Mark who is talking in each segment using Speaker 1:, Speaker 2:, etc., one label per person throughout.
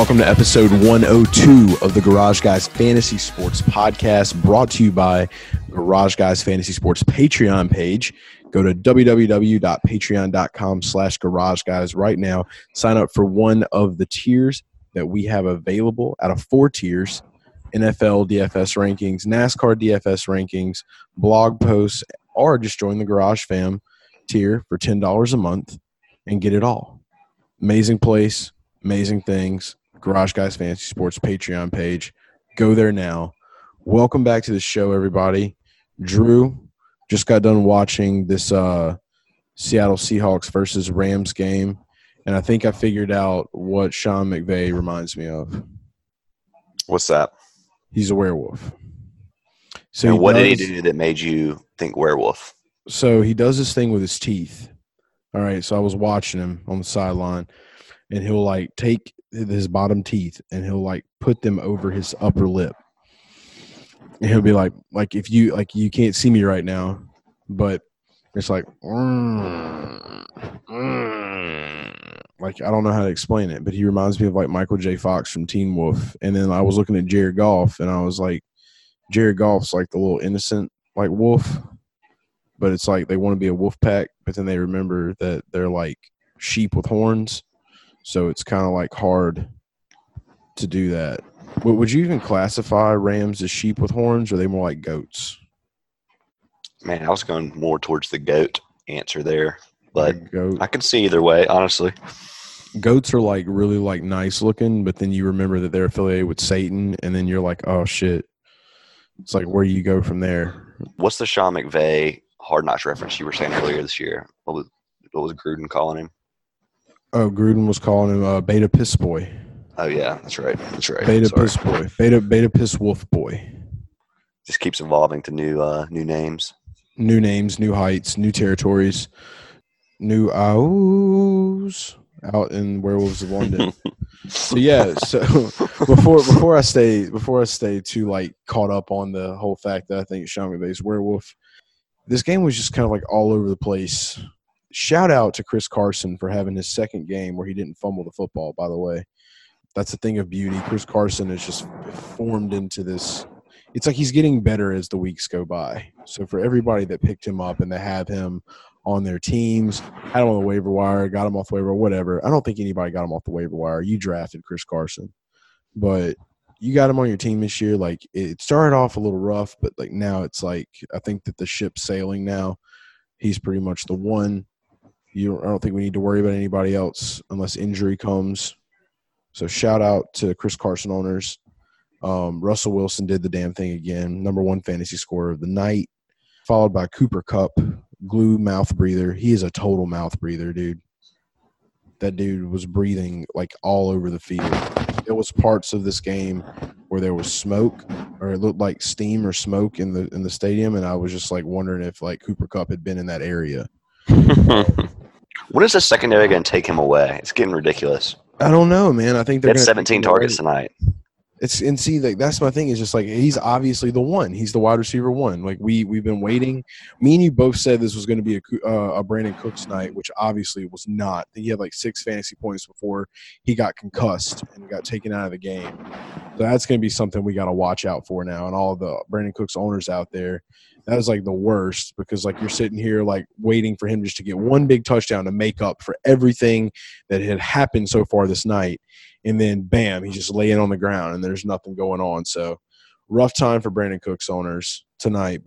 Speaker 1: Welcome to episode 102 of the Garage Guys Fantasy Sports Podcast, brought to you by Garage Guys Fantasy Sports Patreon page. Go to www.patreon.com slash garage guys right now. Sign up for one of the tiers that we have available out of four tiers NFL DFS rankings, NASCAR DFS rankings, blog posts, or just join the Garage Fam tier for $10 a month and get it all. Amazing place, amazing things. Garage Guys Fantasy Sports Patreon page. Go there now. Welcome back to the show, everybody. Drew just got done watching this uh, Seattle Seahawks versus Rams game, and I think I figured out what Sean McVay reminds me of.
Speaker 2: What's that?
Speaker 1: He's a werewolf. So
Speaker 2: what did he do that made you think werewolf?
Speaker 1: so he does this thing with his teeth. All right, so I was watching him on the sideline, and he'll like take his bottom teeth and he'll like put them over his upper lip, and he'll be like, like if you like you can't see me right now, but it's like, "Mm, mm." like I don't know how to explain it, but he reminds me of like Michael J. Fox from Teen Wolf, and then I was looking at Jared Goff, and I was like, Jared Goff's like the little innocent like wolf but it's like they want to be a wolf pack, but then they remember that they're like sheep with horns. So it's kind of like hard to do that. But would you even classify rams as sheep with horns, or are they more like goats?
Speaker 2: Man, I was going more towards the goat answer there, but
Speaker 1: goat.
Speaker 2: I can see either way, honestly.
Speaker 1: goats are like really like nice looking, but then you remember that they're affiliated with Satan, and then you're like, oh shit. It's like where you go from there.
Speaker 2: What's the Sean McVay hard knocks reference you were saying earlier this year? What was what was Gruden calling him?
Speaker 1: Oh, Gruden was calling him uh, Beta Piss Boy,
Speaker 2: Oh yeah, that's right. That's right.
Speaker 1: Beta
Speaker 2: Sorry.
Speaker 1: Piss Boy, Beta Beta Piss Wolf Boy.
Speaker 2: Just keeps evolving to new uh new names.
Speaker 1: new names, new heights, new territories, new owls out in Werewolves of London. so yeah, so before before I stay before I stay too like caught up on the whole fact that I think Sean McVay's werewolf, this game was just kind of like all over the place. Shout out to Chris Carson for having his second game where he didn't fumble the football. By the way, that's a thing of beauty. Chris Carson has just formed into this it's like he's getting better as the weeks go by. So for everybody that picked him up and they have him on their teams, had him on the waiver wire, got him off the waiver, whatever. I don't think anybody got him off the waiver wire. You drafted Chris Carson, but you got him on your team this year. Like it started off a little rough, but like now it's like I think that the ship's sailing now. He's pretty much the one. You, I don't think we need to worry about anybody else unless injury comes. So shout out to Chris Carson owners. Um, Russell Wilson did the damn thing again. Number one fantasy scorer of the night, followed by Cooper Kupp, glue mouth breather. He is a total mouth breather, dude. That dude was breathing like all over the field. There was parts of this game where there was smoke, or it looked like steam or smoke in the in the stadium, and I was just like wondering if like Cooper Kupp had been in that area.
Speaker 2: when is the secondary going to take him away? It's getting ridiculous.
Speaker 1: I don't know, man. I think
Speaker 2: They
Speaker 1: they're
Speaker 2: had 17 targets tonight.
Speaker 1: It's and see like that's my thing is just like he's obviously the one. He's the wide receiver one. Like we we've been waiting. Me and you both said this was going to be a uh, a Brandin Cooks night, which obviously was not. He had like six fantasy points before he got concussed and got taken out of the game. So that's going to be something we got to watch out for now. And all the Brandin Cooks owners out there, that was like the worst because like you're sitting here like waiting for him just to get one big touchdown to make up for everything that had happened so far this night and then bam, he's just laying on the ground and there's nothing going on. So rough time for Brandin Cooks owners tonight.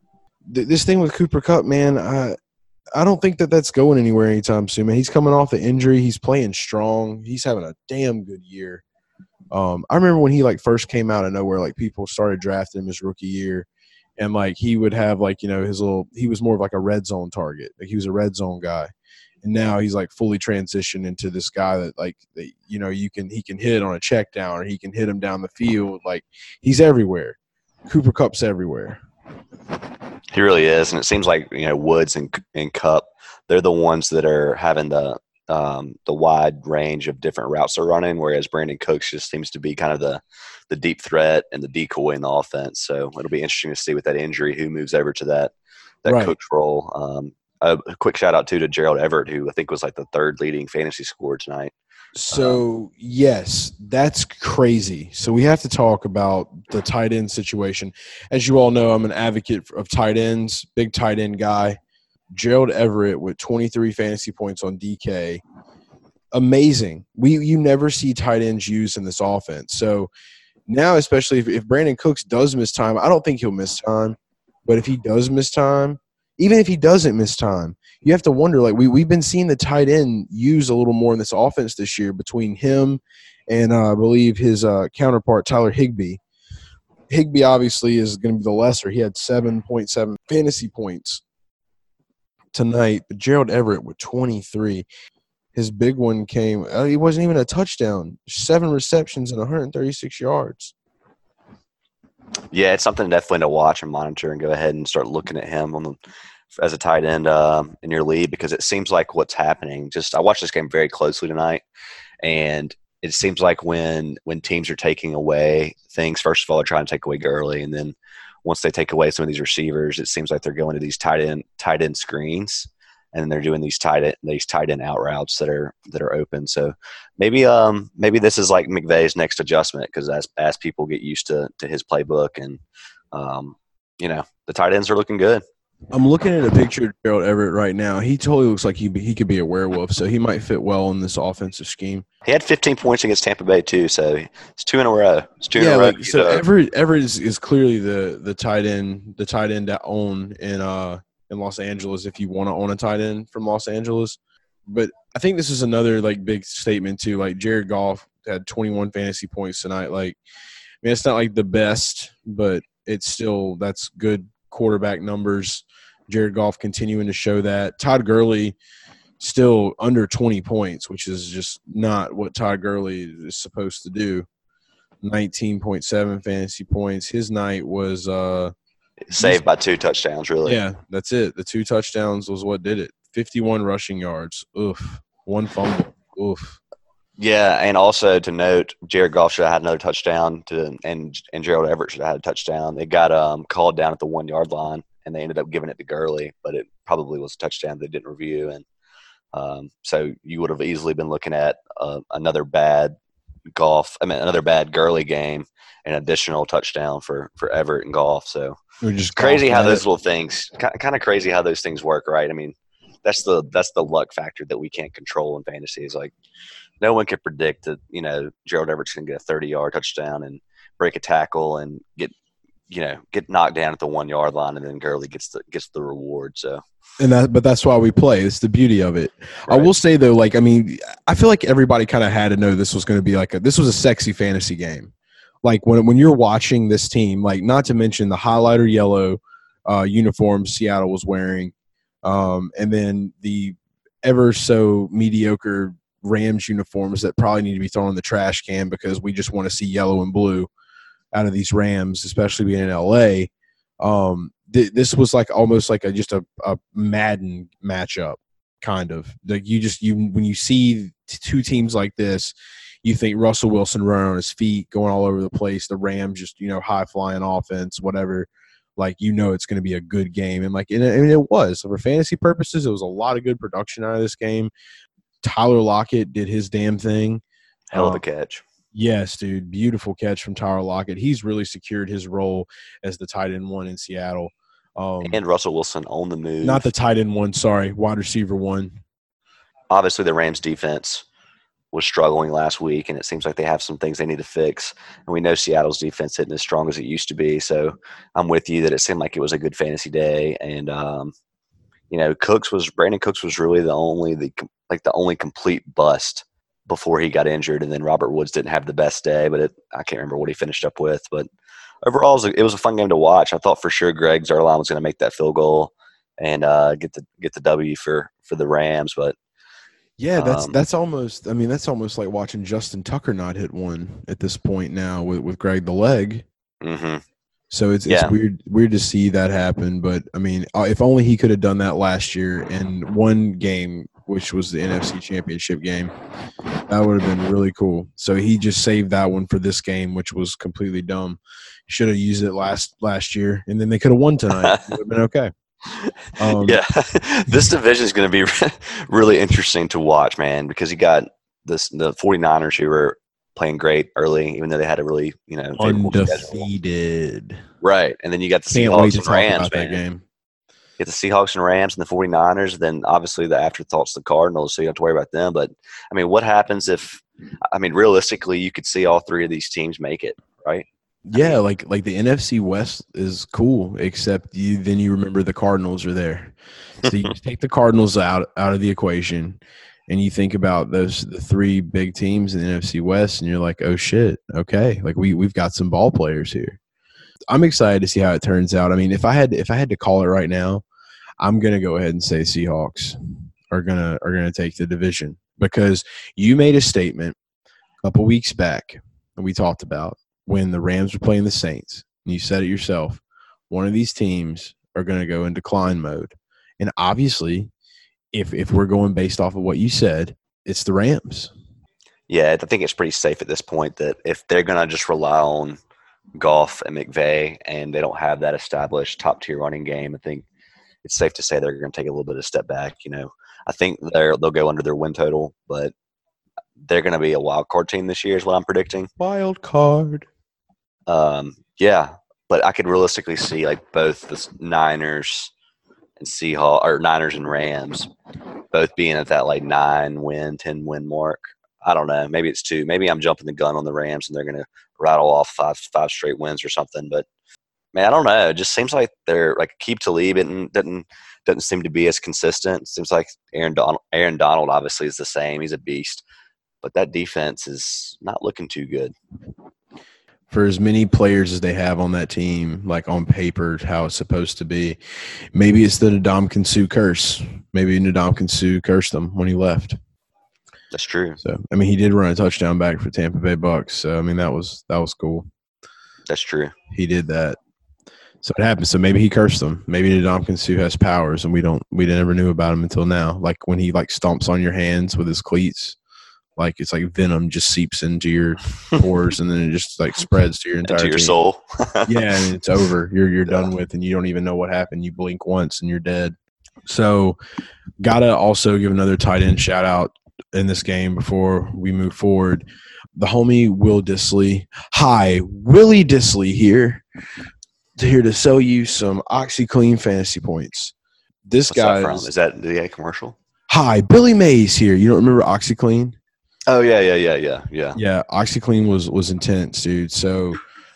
Speaker 1: Th- this thing with Cooper Kupp, man, I I don't think that that's going anywhere anytime soon. Man, he's coming off the injury. He's playing strong. He's having a damn good year. Um, I remember when he like first came out of nowhere, like people started drafting him his rookie year, and like he would have like you know his little. He was more of like a red zone target. Like he was a red zone guy, and now he's like fully transitioned into this guy that like that, you know you can he can hit on a check down or he can hit him down the field. Like he's everywhere. Cooper Kupp's everywhere.
Speaker 2: He really is, and it seems like you know Woods and and Kupp, they're the ones that are having the um, the wide range of different routes they're running, whereas Brandin Cooks just seems to be kind of the the deep threat and the decoy in the offense. So it'll be interesting to see with that injury who moves over to that that
Speaker 1: Right.
Speaker 2: Cooks role. Um, a quick shout out too to Gerald Everett, who I think was like the third leading fantasy scorer tonight.
Speaker 1: So yes, that's crazy. So we have to talk about the tight end situation. As you all know, I'm an advocate of tight ends, big tight end guy. Gerald Everett with 23 fantasy points on DK. Amazing. We you never see tight ends used in this offense. So now, especially if, if Brandin Cooks does miss time, I don't think he'll miss time. But if he does miss time, even if he doesn't miss time, you have to wonder like we, we've been seeing the tight end use a little more in this offense this year between him and uh, I believe his uh, counterpart Tyler Higbee. Higbee obviously is going to be the lesser. He had 7.7 fantasy points tonight, but Gerald Everett with 23. His big one came, uh, he wasn't even a touchdown, seven receptions and 136 yards.
Speaker 2: Yeah, it's something definitely to watch and monitor, and go ahead and start looking at him the, as a tight end um, in your league because it seems like what's happening. Just I watched this game very closely tonight, and it seems like when when teams are taking away things, first of all, they're trying to take away Gurley, and then once they take away some of these receivers, it seems like they're going to these tight end tight end screens, and they're doing these tight end these tight end out routes that are that are open. So maybe um maybe this is like McVay's next adjustment because as as people get used to to his playbook and um you know the tight ends are looking good.
Speaker 1: I'm looking at a picture of Gerald Everett right now. He totally looks like he he could be a werewolf, so he might fit well in this offensive scheme.
Speaker 2: He had 15 points against Tampa Bay too, so it's two in a row. It's two in a row.
Speaker 1: like, so Everett Everett is, is clearly the the tight end the tight end to own in uh in Los Angeles if you want to own a tight end from Los Angeles. But I think this is another like big statement too. Like Jared Goff had 21 fantasy points tonight. Like, I mean, it's not like the best, but it's still that's good quarterback numbers. Jared Goff continuing to show that. Todd Gurley still under 20 points, which is just not what Todd Gurley is supposed to do. 19.7 fantasy points. His night was uh
Speaker 2: saved by two touchdowns. Really,
Speaker 1: yeah, that's it. The two touchdowns was what did it. 51 rushing yards. Oof. One fumble. Oof.
Speaker 2: Yeah, and also to note, Jared Goff should have had another touchdown to, and and Gerald Everett should have had a touchdown. It got um, called down at the one yard line, and they ended up giving it to Gurley, but it probably was a touchdown they didn't review, and um, so you would have easily been looking at uh, another bad Goff. I mean, another bad Gurley game, an additional touchdown for for Everett and Goff. So
Speaker 1: We're just
Speaker 2: crazy how those
Speaker 1: it.
Speaker 2: little things, kind of crazy how those things work, right? I mean, that's the that's the luck factor that we can't control in fantasy. Is like no one can predict that you know Gerald Everett's going to get a thirty yard touchdown and break a tackle and get you know get knocked down at the one yard line, and then Gurley gets the gets the reward. So
Speaker 1: and that but that's why we play. It's the beauty of it. I will say though, like I mean, I feel like everybody kind of had to know this was going to be like a this was a sexy fantasy game. Like when when you're watching this team, like not to mention the highlighter yellow uh, uniform Seattle was wearing, um, and then the ever so mediocre Rams uniforms that probably need to be thrown in the trash can because we just want to see yellow and blue out of these Rams, especially being in LA. Um, th- this was like almost like a just a, a Madden matchup, kind of. Like you just you when you see t- two teams like this, you think Russell Wilson running on his feet, going all over the place. The Rams just you know high flying offense, whatever. Like you know it's going to be a good game, and like and it, and it was for fantasy purposes. It was a lot of good production out of this game. Tyler Lockett did his damn thing.
Speaker 2: hell of
Speaker 1: Um,
Speaker 2: a catch.
Speaker 1: Yes, dude. Beautiful catch from Tyler Lockett. He's really secured his role as the tight end one in Seattle. Um,
Speaker 2: And Russell Wilson on the move.
Speaker 1: not the tight end one, sorry, wide receiver one.
Speaker 2: obviously the Rams defense was struggling last week, and it seems like they have some things they need to fix. And we know Seattle's defense isn't as strong as it used to be. So I'm with you that it seemed like it was a good fantasy day. And um, you know, Cooks was Brandin Cooks was really the only the like the only complete bust before he got injured, and then Robert Woods didn't have the best day. But it, I can't remember what he finished up with. But overall, it was, a, it was a fun game to watch. I thought for sure Greg Zuerlein was going to make that field goal and uh, get the get the W for for the Rams, but
Speaker 1: Yeah, that's
Speaker 2: Um,
Speaker 1: that's almost. I mean, that's almost like watching Justin Tucker not hit one at this point now with with Greg the leg.
Speaker 2: hmm
Speaker 1: So it's
Speaker 2: Yeah.
Speaker 1: it's weird weird to see that happen. But I mean, uh, if only he could have done that last year in one game, which was the NFC Championship game. That would have been really cool. So he just saved that one for this game, which was completely dumb. Should have used it last last year, and then they could have won tonight. it would have been okay. Um,
Speaker 2: yeah, this division is going to be really interesting to watch, man, because you got this the 49ers who were playing great early, even though they had a really you know favorable schedule.
Speaker 1: undefeated.
Speaker 2: right, and then you got the
Speaker 1: Can't wait
Speaker 2: Seahawks
Speaker 1: to
Speaker 2: and
Speaker 1: talk
Speaker 2: Rams,
Speaker 1: about that
Speaker 2: man.
Speaker 1: game.
Speaker 2: Get the Seahawks and Rams and the 49ers, then obviously the afterthoughts the Cardinals, so you don't have to worry about them. But I mean, what happens if? I mean, realistically, you could see all three of these teams make it, right?
Speaker 1: Yeah, like like the NFC West is cool, except you then you remember the Cardinals are there. So you just take the Cardinals out out of the equation and you think about those the three big teams in the NFC West and you're like, "Oh shit, okay. Like we we've got some ball players here." I'm excited to see how it turns out. I mean, if I had if I had to call it right now, I'm to go ahead and say Seahawks are to are to take the division because you made a statement a couple weeks back that we talked about when the Rams were playing the Saints, and you said it yourself, one of these teams are to go in decline mode. And obviously, if if we're going based off of what you said, it's the Rams.
Speaker 2: Yeah, I think it's pretty safe at this point that if they're to just rely on Goff and McVay and they don't have that established top tier running game, I think it's safe to say they're going to take a little bit of a step back. You know, I think they're they'll go under their win total, but they're going to be a wild card team this year, is what I'm predicting.
Speaker 1: Wild card.
Speaker 2: Um, yeah, but I could realistically see like both the Niners and Seahawks or Niners and Rams both being at that like nine win, ten win mark. I don't know. Maybe it's two. Maybe I'm jumping the gun on the Rams and they're going to rattle off five five straight wins or something. But man, I don't know. It just seems like they're like keep Talib and doesn't doesn't seem to be as consistent. seems like Aaron Donald Aaron Donald obviously is the same. He's a beast, but that defense is not looking too good.
Speaker 1: For as many players as they have on that team, like on paper, how it's supposed to be, maybe it's the Ndamukong Suh curse. Maybe Ndamukong Suh cursed them when he left.
Speaker 2: That's true.
Speaker 1: So I mean, he did run a touchdown back for Tampa Bay Bucks. So I mean, that was that was cool.
Speaker 2: That's true.
Speaker 1: he did that. So it happened. So maybe he cursed them. Maybe the Ndamukong Suh has powers, and we don't. We never knew about him until now. Like when he like stomps on your hands with his cleats, like it's like venom just seeps into your pores, and then it just like spreads to your entire
Speaker 2: Into your
Speaker 1: team.
Speaker 2: soul.
Speaker 1: Yeah, and it's over. You're you're done with, and you don't even know what happened. You blink once, and you're dead. So, gotta also give another tight end shout out in this game before we move forward. The homie Will Dissly. Hi, Willie Dissly here. To here to sell you some OxiClean fantasy points. This
Speaker 2: What's
Speaker 1: guy.
Speaker 2: Is that the commercial?
Speaker 1: Hi, Billy Mays here. You don't remember OxiClean?
Speaker 2: Oh yeah, yeah, yeah, yeah, yeah.
Speaker 1: Yeah, OxiClean was was intense, dude. So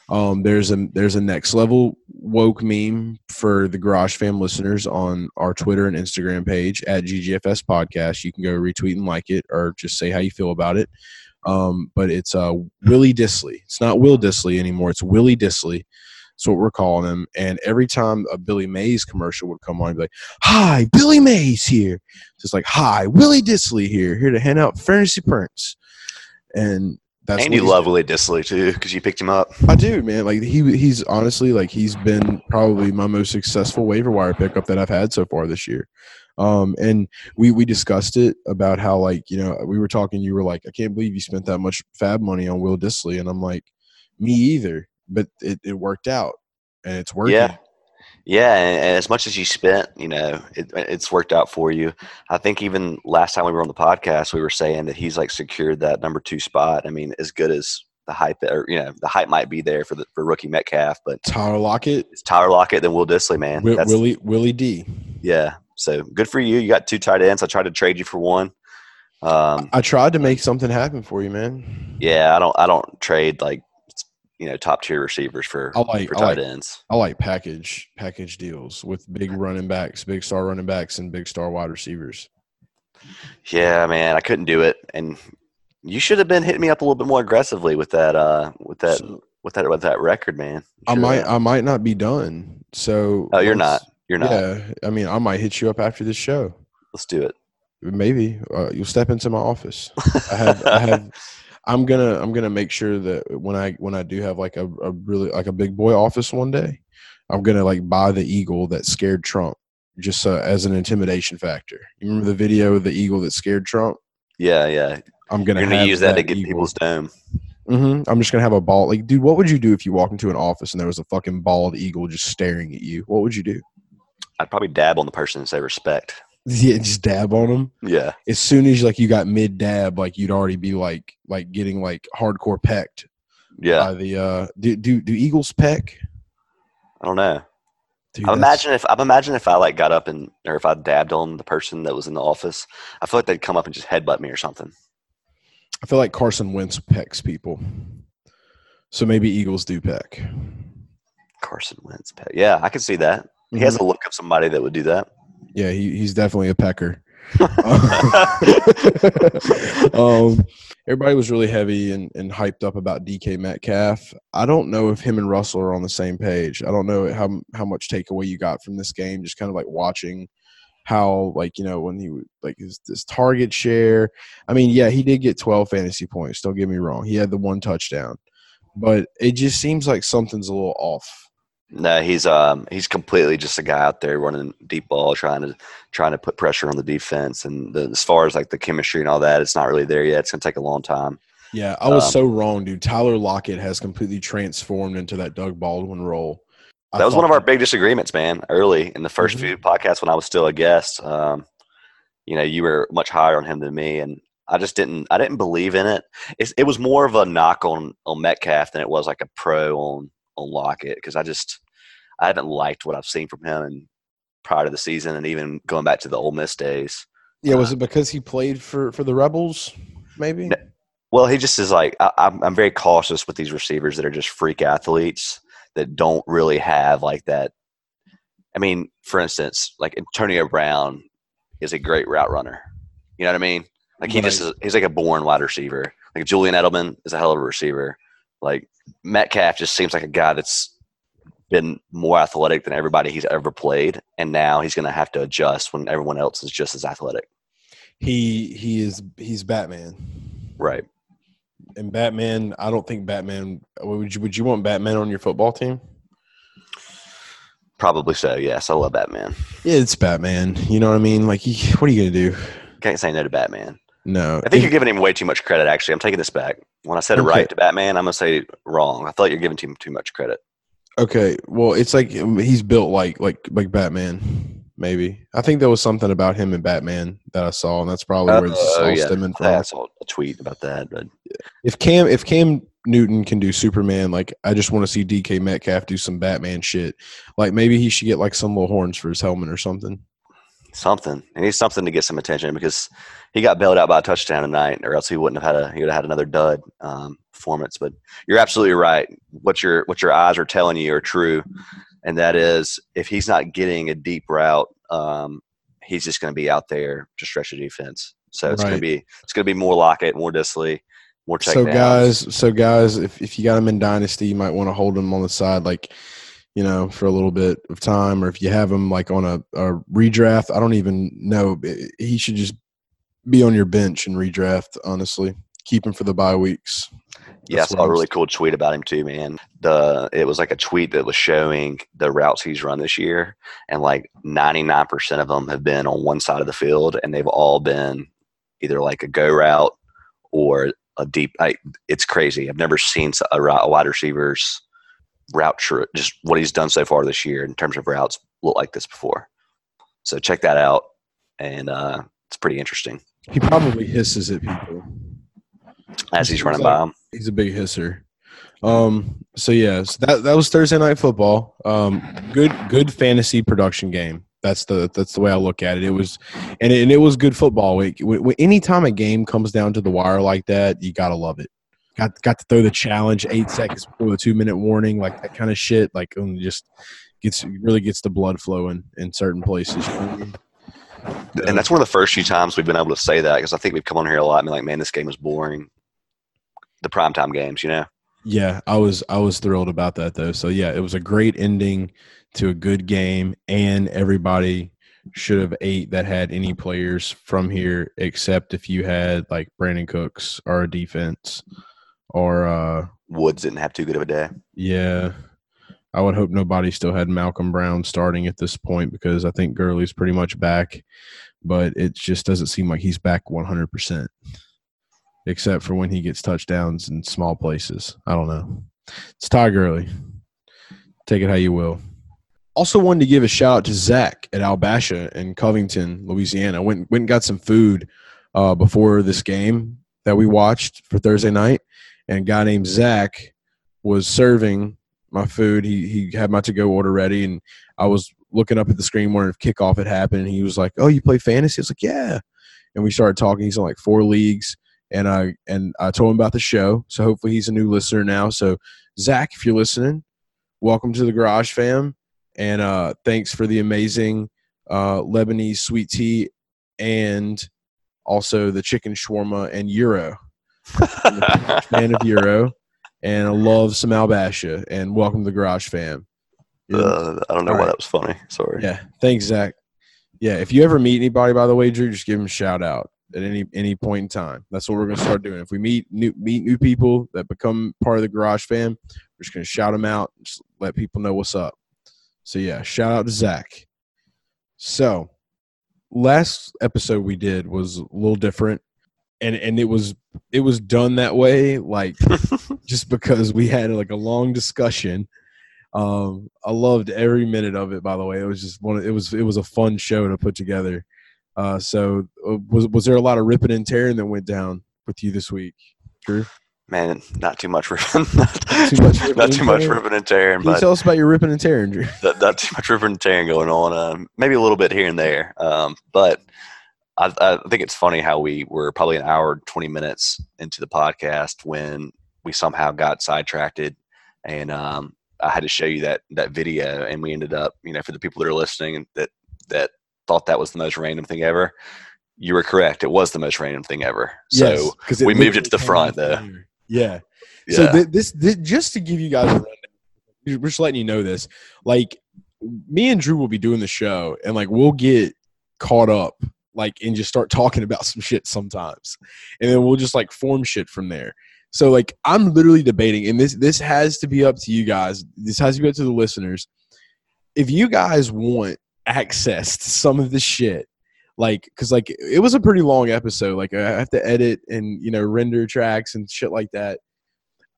Speaker 1: um, there's a there's a next level woke meme for the Garage Fam listeners on our Twitter and Instagram page at GGFS Podcast. You can go retweet and like it, or just say how you feel about it. Um, but it's uh, Willie Dissly. It's not Will Dissly anymore. It's Willie Dissly. That's what we're calling him. And every time a Billy Mays commercial would come on, be like, "Hi, Billy Mays here." Just like, "Hi, Willie Dissly here, here to hand out fantasy prints." And that's
Speaker 2: and you love Willie Dissly too because you picked him up.
Speaker 1: I do, man. Like he he's honestly like he's been probably my most successful waiver wire pickup that I've had so far this year. Um, and we we discussed it about how like you know we were talking. You were like, I can't believe you spent that much fab money on Will Dissly, and I'm like, me either. But it, it worked out, and it's working.
Speaker 2: Yeah, yeah. And, and as much as you spent, you know, it, it's worked out for you. I think even last time we were on the podcast, we were saying that he's like secured that number two spot. I mean, as good as the hype, or you know, the hype might be there for the for rookie Metcalf, but
Speaker 1: Tyler Lockett,
Speaker 2: it's Tyler Lockett than Will Dissly, man.
Speaker 1: Willie Willie D.
Speaker 2: yeah. So good for you. You got two tight ends. I tried to trade you for one. Um,
Speaker 1: I tried to make something happen for you, man.
Speaker 2: yeah, I don't. I don't trade like you know top tier receivers for
Speaker 1: I like-
Speaker 2: for
Speaker 1: I
Speaker 2: tight
Speaker 1: like-
Speaker 2: ends.
Speaker 1: I like package package deals with big running backs, big star running backs, and big star wide receivers.
Speaker 2: Yeah, man, I couldn't do it, and you should have been hitting me up a little bit more aggressively with that. Uh, with that.
Speaker 1: So-
Speaker 2: with that. With that record, man.
Speaker 1: I might
Speaker 2: have.
Speaker 1: I might not be done. So
Speaker 2: Oh, you're not. You're not.
Speaker 1: Yeah, I mean, I might hit you up after this show.
Speaker 2: Let's do it.
Speaker 1: Maybe uh, you'll step into my office. I have, I have. I'm gonna, I'm gonna make sure that when I when I do have like a, a really like a big boy office one day, I'm gonna like buy the eagle that scared Trump just uh, as an intimidation factor. You remember the video of the eagle that scared Trump?
Speaker 2: Yeah, yeah.
Speaker 1: I'm gonna,
Speaker 2: You're gonna use that, to get
Speaker 1: eagle.
Speaker 2: people's dome.
Speaker 1: hmm I'm just gonna have a ball. Like, dude, what would you do if you walked into an office and there was a fucking bald eagle just staring at you? What would you do?
Speaker 2: I'd probably dab on the person and say respect.
Speaker 1: Yeah, just dab on them.
Speaker 2: Yeah.
Speaker 1: As soon as like you got mid dab, like you'd already be like like getting like hardcore pecked
Speaker 2: Yeah.
Speaker 1: by the uh. Do do do eagles peck?
Speaker 2: I don't know.
Speaker 1: Dude,
Speaker 2: I'm
Speaker 1: that's-
Speaker 2: imagine if I'm imagine if I like got up and or if I dabbed on the person that was in the office, I feel like they'd come up and just headbutt me or something.
Speaker 1: I feel like Carson Wentz pecks people, so maybe eagles do peck.
Speaker 2: Carson Wentz. peck. Yeah, I can see that. He has a look of somebody that would do that.
Speaker 1: Yeah, he, he's definitely a pecker. um, everybody was really heavy and, and hyped up about DK Metcalf. I don't know if him and Russell are on the same page. I don't know how how much takeaway you got from this game. Just kind of like watching how like you know when he would like his this target share. I mean, yeah, he did get twelve fantasy points. Don't get me wrong. He had the one touchdown, but it just seems like something's a little off.
Speaker 2: No, he's um he's completely just a guy out there running deep ball, trying to trying to put pressure on the defense. And the, as far as like the chemistry and all that, it's not really there yet. It's gonna take a long time.
Speaker 1: Yeah, I was
Speaker 2: Um,
Speaker 1: so wrong, dude. Tyler Lockett has completely transformed into that Doug Baldwin role. I
Speaker 2: That was one of our big disagreements, man. Early in the 1st
Speaker 1: Mhm.
Speaker 2: few podcasts when I was still a guest, um, you know, you were much higher on him than me, and I just didn't. I didn't believe in it. It's, it was more of a knock on on Metcalf than it was like a pro on on it because I just I haven't liked what I've seen from him and prior to the season and even going back to the Ole Miss days.
Speaker 1: Yeah, was uh, it because he played for for the Rebels? Maybe.
Speaker 2: No. Well, he just is like I, I'm. I'm very cautious with these receivers that are just freak athletes that don't really have like that. I mean, for instance, like Antonio Brown is a great route runner. You know what I mean? Like he just is, he's like a born wide receiver. Like Julian Edelman is a hell of a receiver. Like Metcalf just seems like a guy that's been more athletic than everybody he's ever played, and now he's going to have to adjust when everyone else is just as athletic.
Speaker 1: He he is he's Batman.
Speaker 2: Right.
Speaker 1: And Batman, I don't think Batman would you would you want Batman on your football team?
Speaker 2: Probably so. Yes, I love Batman.
Speaker 1: Yeah, it's Batman. You know what I mean? Like, he, what are you gonna do?
Speaker 2: Can't say no to Batman.
Speaker 1: No,
Speaker 2: I think you're giving him way too much credit. Actually, I'm taking this back. When I said it
Speaker 1: Okay.
Speaker 2: right to Batman, I'm gonna say wrong. I thought you're giving him too much credit.
Speaker 1: Okay, well, it's like um, he's built like like like Batman. Maybe I think there was something about him and Batman that I saw, and that's probably where this is
Speaker 2: Oh,
Speaker 1: all
Speaker 2: yeah.
Speaker 1: stemming
Speaker 2: I
Speaker 1: from.
Speaker 2: saw a tweet about that, but
Speaker 1: If Cam if Cam Newton can do Superman, like I just want to see DK Metcalf do some Batman shit. Like maybe he should get like some little horns for his helmet or something.
Speaker 2: something. He needs something to get some attention because he got bailed out by a touchdown tonight, or else he wouldn't have had a he would have had another dud um, performance. But you're absolutely right. What your what your eyes are telling you are true, and that is if he's not getting a deep route, um, he's just going to be out there to stretch the defense. So it's going to be it's going to be more Lockett, more Dissly, more check
Speaker 1: So guys, so guys, if if you got him in dynasty, you might want to hold him on the side, like you know, for a little bit of time, or if you have him like on a, a redraft, I don't even know. He should just be on your bench and redraft. Honestly, keep him for the bye weeks.
Speaker 2: Yeah, I saw a really cool tweet about him too, man. The it was like a tweet that was showing the routes he's run this year, and like ninety nine percent of them have been on one side of the field, and they've all been either like a go route or a deep. I, it's crazy. I've never seen a, a wide receiver's route just what he's done so far this year in terms of routes look like this before. So check that out, and uh, it's pretty interesting
Speaker 1: He probably hisses at people.
Speaker 2: as he's running
Speaker 1: like-
Speaker 2: by him.
Speaker 1: He's a big hisser. Um. So yeah, so that that was Thursday night football. Um. Good good fantasy production game. That's the that's the way I look at it. It was, and it, and it was good football. Week. Anytime a game comes down to the wire like that, you gotta love it. Got got to throw the challenge eight seconds before the two minute warning, like that kind of shit. Like um, just gets really gets the blood flowing in certain places.
Speaker 2: And that's one of the first few times we've been able to say that because I think we've come on here a lot and been like, man, this game is boring. The primetime games, you know.
Speaker 1: Yeah, I was I was thrilled about that though. So yeah, it was a great ending to a good game, and everybody should have ate that had any players from here except if you had like Brandin Cooks or a defense or uh
Speaker 2: Woods didn't have too good of a day.
Speaker 1: yeah. I would hope nobody still had Malcolm Brown starting at this point because I think Gurley's pretty much back, but it just doesn't seem like he's back 100%, except for when he gets touchdowns in small places. I don't know. It's Ty Gurley. Take it how you will. Also, wanted to give a shout out to Zach at Albasha in Covington, Louisiana. Went went and got some food uh, before this game that we watched for Thursday night, and a guy named Zach was serving my food. He he had my to go order ready, and I was looking up at the screen if kickoff had happened. And he was like, "Oh, you play fantasy?" I was like, "Yeah." And we started talking. He's on like four leagues, and I and I told him about the show. So hopefully he's a new listener now. So Zach, if you're listening, welcome to the Garage Fam, and uh, thanks for the amazing uh, Lebanese sweet tea and also the chicken shawarma and euro. Fan of euro, and I love some albasha. And welcome to the Garage Fam. Yeah.
Speaker 2: Uh, I don't know
Speaker 1: All
Speaker 2: why
Speaker 1: right.
Speaker 2: that was funny. Sorry.
Speaker 1: Yeah, thanks, Zach. Yeah, if you ever meet anybody, by the way, Drew, just give them a shout out at any any point in time. That's what we're gonna start doing. If we meet new meet new people that become part of the Garage Fam, we're just gonna shout them out, and just let people know what's up. So yeah, shout out to Zach. So last episode we did was a little different, and and it was it was done that way, like just because we had like a long discussion. Um, I loved every minute of it. By the way, it was just one. It was it was a fun show to put together. Uh, so uh, was was there a lot of ripping and tearing that went down with you this week, Drew?
Speaker 2: Man, not too much ripping. not
Speaker 1: Too much ripping
Speaker 2: not
Speaker 1: and
Speaker 2: too much
Speaker 1: tearing?
Speaker 2: ripping and tearing,
Speaker 1: Can you
Speaker 2: but
Speaker 1: tell us about your ripping and tearing, Drew?
Speaker 2: not, not too much ripping and tearing going on. Um, maybe a little bit here and there. Um, but I, I think it's funny how we were probably an hour and 20 minutes into the podcast when we somehow got sidetracked and um, I had to show you that that video and we ended up, you know, for the people that are listening and that that thought that was the most random thing ever. You were correct. It was the most random thing ever. So
Speaker 1: 'cause
Speaker 2: we moved it to the front, though.
Speaker 1: Yeah.
Speaker 2: yeah.
Speaker 1: So th- this, this, just to give you guys a rundown, we're just letting you know this. Like, me and Drew will be doing the show, and like we'll get caught up, like, and just start talking about some shit sometimes, and then we'll just like form shit from there. So like, I'm literally debating, and this this has to be up to you guys. This has to be up to the listeners. If you guys want access to some of the shit, like because like it was a pretty long episode like i have to edit and you know render tracks and shit like that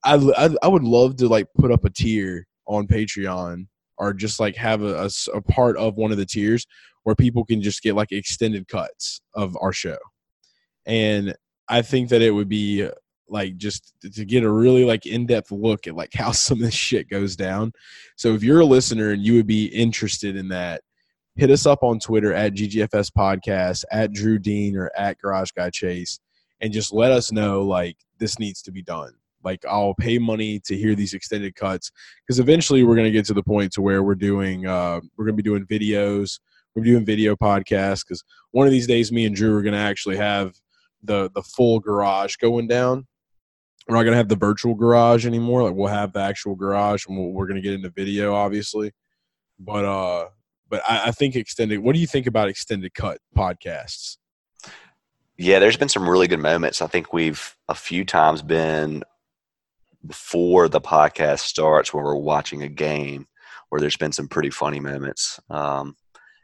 Speaker 1: I, I, I would love to like put up a tier on patreon or just like have a a part of one of the tiers where people can just get like extended cuts of our show and i think that it would be like just to get a really like in-depth look at like how some of this shit goes down so if you're a listener and you would be interested in that hit us up on Twitter at GGFS Podcast, at Drew Dean, or at Garage Guy Chase, and just let us know like this needs to be done. Like I'll pay money to hear these extended cuts because eventually we're gonna get to the point to where we're doing uh, we're gonna be doing videos, we're doing video podcasts because one of these days me and Drew are gonna actually have the the full garage going down. We're not gonna have the virtual garage anymore. Like we'll have the actual garage, and we're gonna get into video, obviously. But uh, but I, I think extended. What do you think about extended cut podcasts?
Speaker 2: Yeah, there's been some really good moments. I think we've a few times been before the podcast starts when we're watching a game where there's been some pretty funny moments. Um,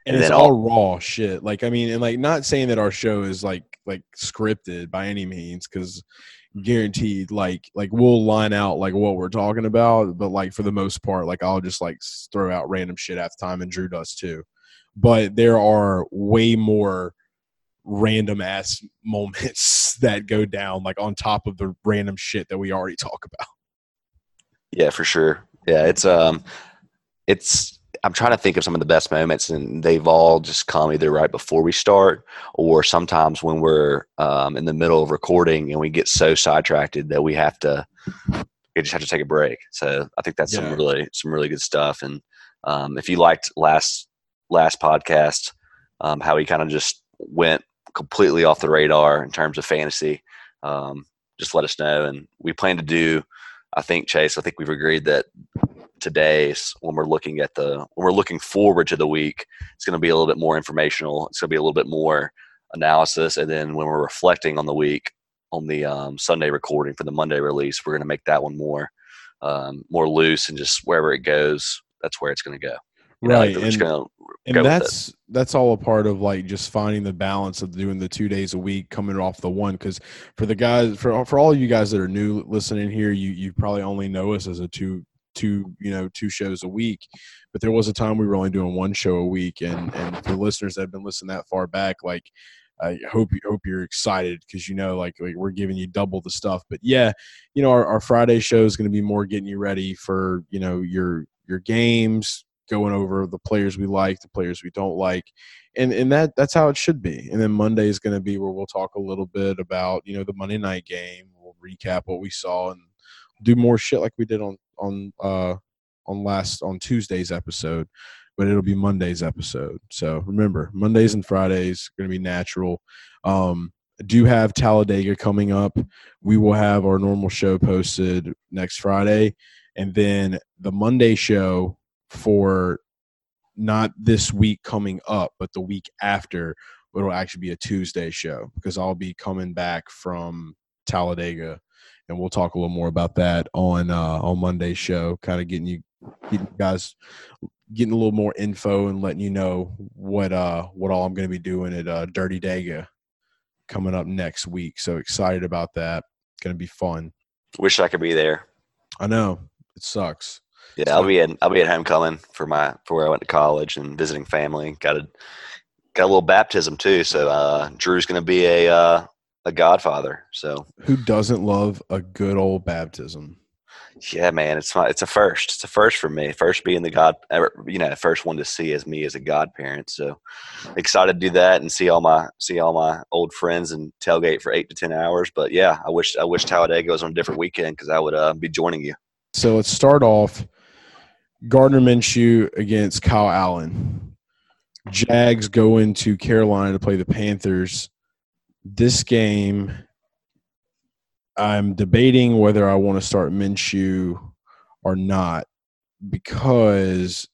Speaker 1: And,
Speaker 2: And
Speaker 1: it's
Speaker 2: then
Speaker 1: all raw shit. Like I mean, and like not saying that our show is like like scripted by any means, because guaranteed, like like we'll line out like what we're talking about, but like for the most part, like I'll just like throw out random shit half the time, and Drew does too. But there are way more random ass moments that go down like on top of the random shit that we already talk about.
Speaker 2: yeah, for sure. Yeah, it's um, it's. I'm trying to think of some of the best moments, and they've all just come either right before we start, or sometimes when we're um, in the middle of recording and we get so sidetracked that we have to, we just have to take a break. So I think that's
Speaker 1: Yeah.
Speaker 2: some really some really good stuff. And um, if you liked last last podcast, um, how he kind of just went completely off the radar in terms of fantasy, um, just let us know. And we plan to do. I think Chase. I think we've agreed that today's when we're looking at the when we're looking forward to the week. It's going to be a little bit more informational. It's going to be a little bit more analysis, and then when we're reflecting on the week on the um, Sunday recording for the Monday release, we're going to make that one more um, more loose and just wherever it goes, that's where it's going to go.
Speaker 1: You right,
Speaker 2: know,
Speaker 1: and, go and that's that's all a part of like just finding the balance of doing the two days a week, coming off the one. Because for the guys, for for all you guys that are new listening here, you you probably only know us as a two two you know two shows a week but there was a time we were only doing one show a week and and for listeners that have been listening that far back like I hope you hope you're excited because you know like, like we're giving you double the stuff. But yeah, you know our, our Friday show is going to be more getting you ready for you know your your games, going over the players we like, the players we don't like, and and that that's how it should be. And then Monday is going to be where we'll talk a little bit about you know the Monday night game. We'll recap what we saw and do more shit like we did on on uh on last on Tuesday's episode but it'll be Monday's episode. So remember, Mondays and Fridays going to be natural. Um, do have Talladega coming up. We will have our normal show posted next Friday, and then the Monday show for not this week coming up, but the week after. It'll actually be a Tuesday show because I'll be coming back from Talladega, and we'll talk a little more about that on uh, on Monday's show. Kind of getting you, getting you guys getting a little more info and letting you know what uh what all I'm going to be doing at uh, Dirty Dega coming up next week. So excited about that. Going to be fun.
Speaker 2: Wish I could be there.
Speaker 1: I know it sucks.
Speaker 2: Yeah, so, I'll be at I'll be at homecoming for my for where I went to college and visiting family. Got a got a little baptism too. So uh, Drew's going to be a uh, a godfather. So
Speaker 1: who doesn't love a good old baptism?
Speaker 2: Yeah, man, it's my, it's a first. It's a first for me. First being the god, you know, first one to see as me as a godparent. So excited to do that and see all my see all my old friends and tailgate for eight to ten hours. But yeah, I wish I wish Talladega was on a different weekend because I would uh, be joining you.
Speaker 1: So let's start off. Gardner Minshew against Kyle Allen. Jags go into Carolina to play the Panthers. This game I'm debating whether I want to start Minshew or not because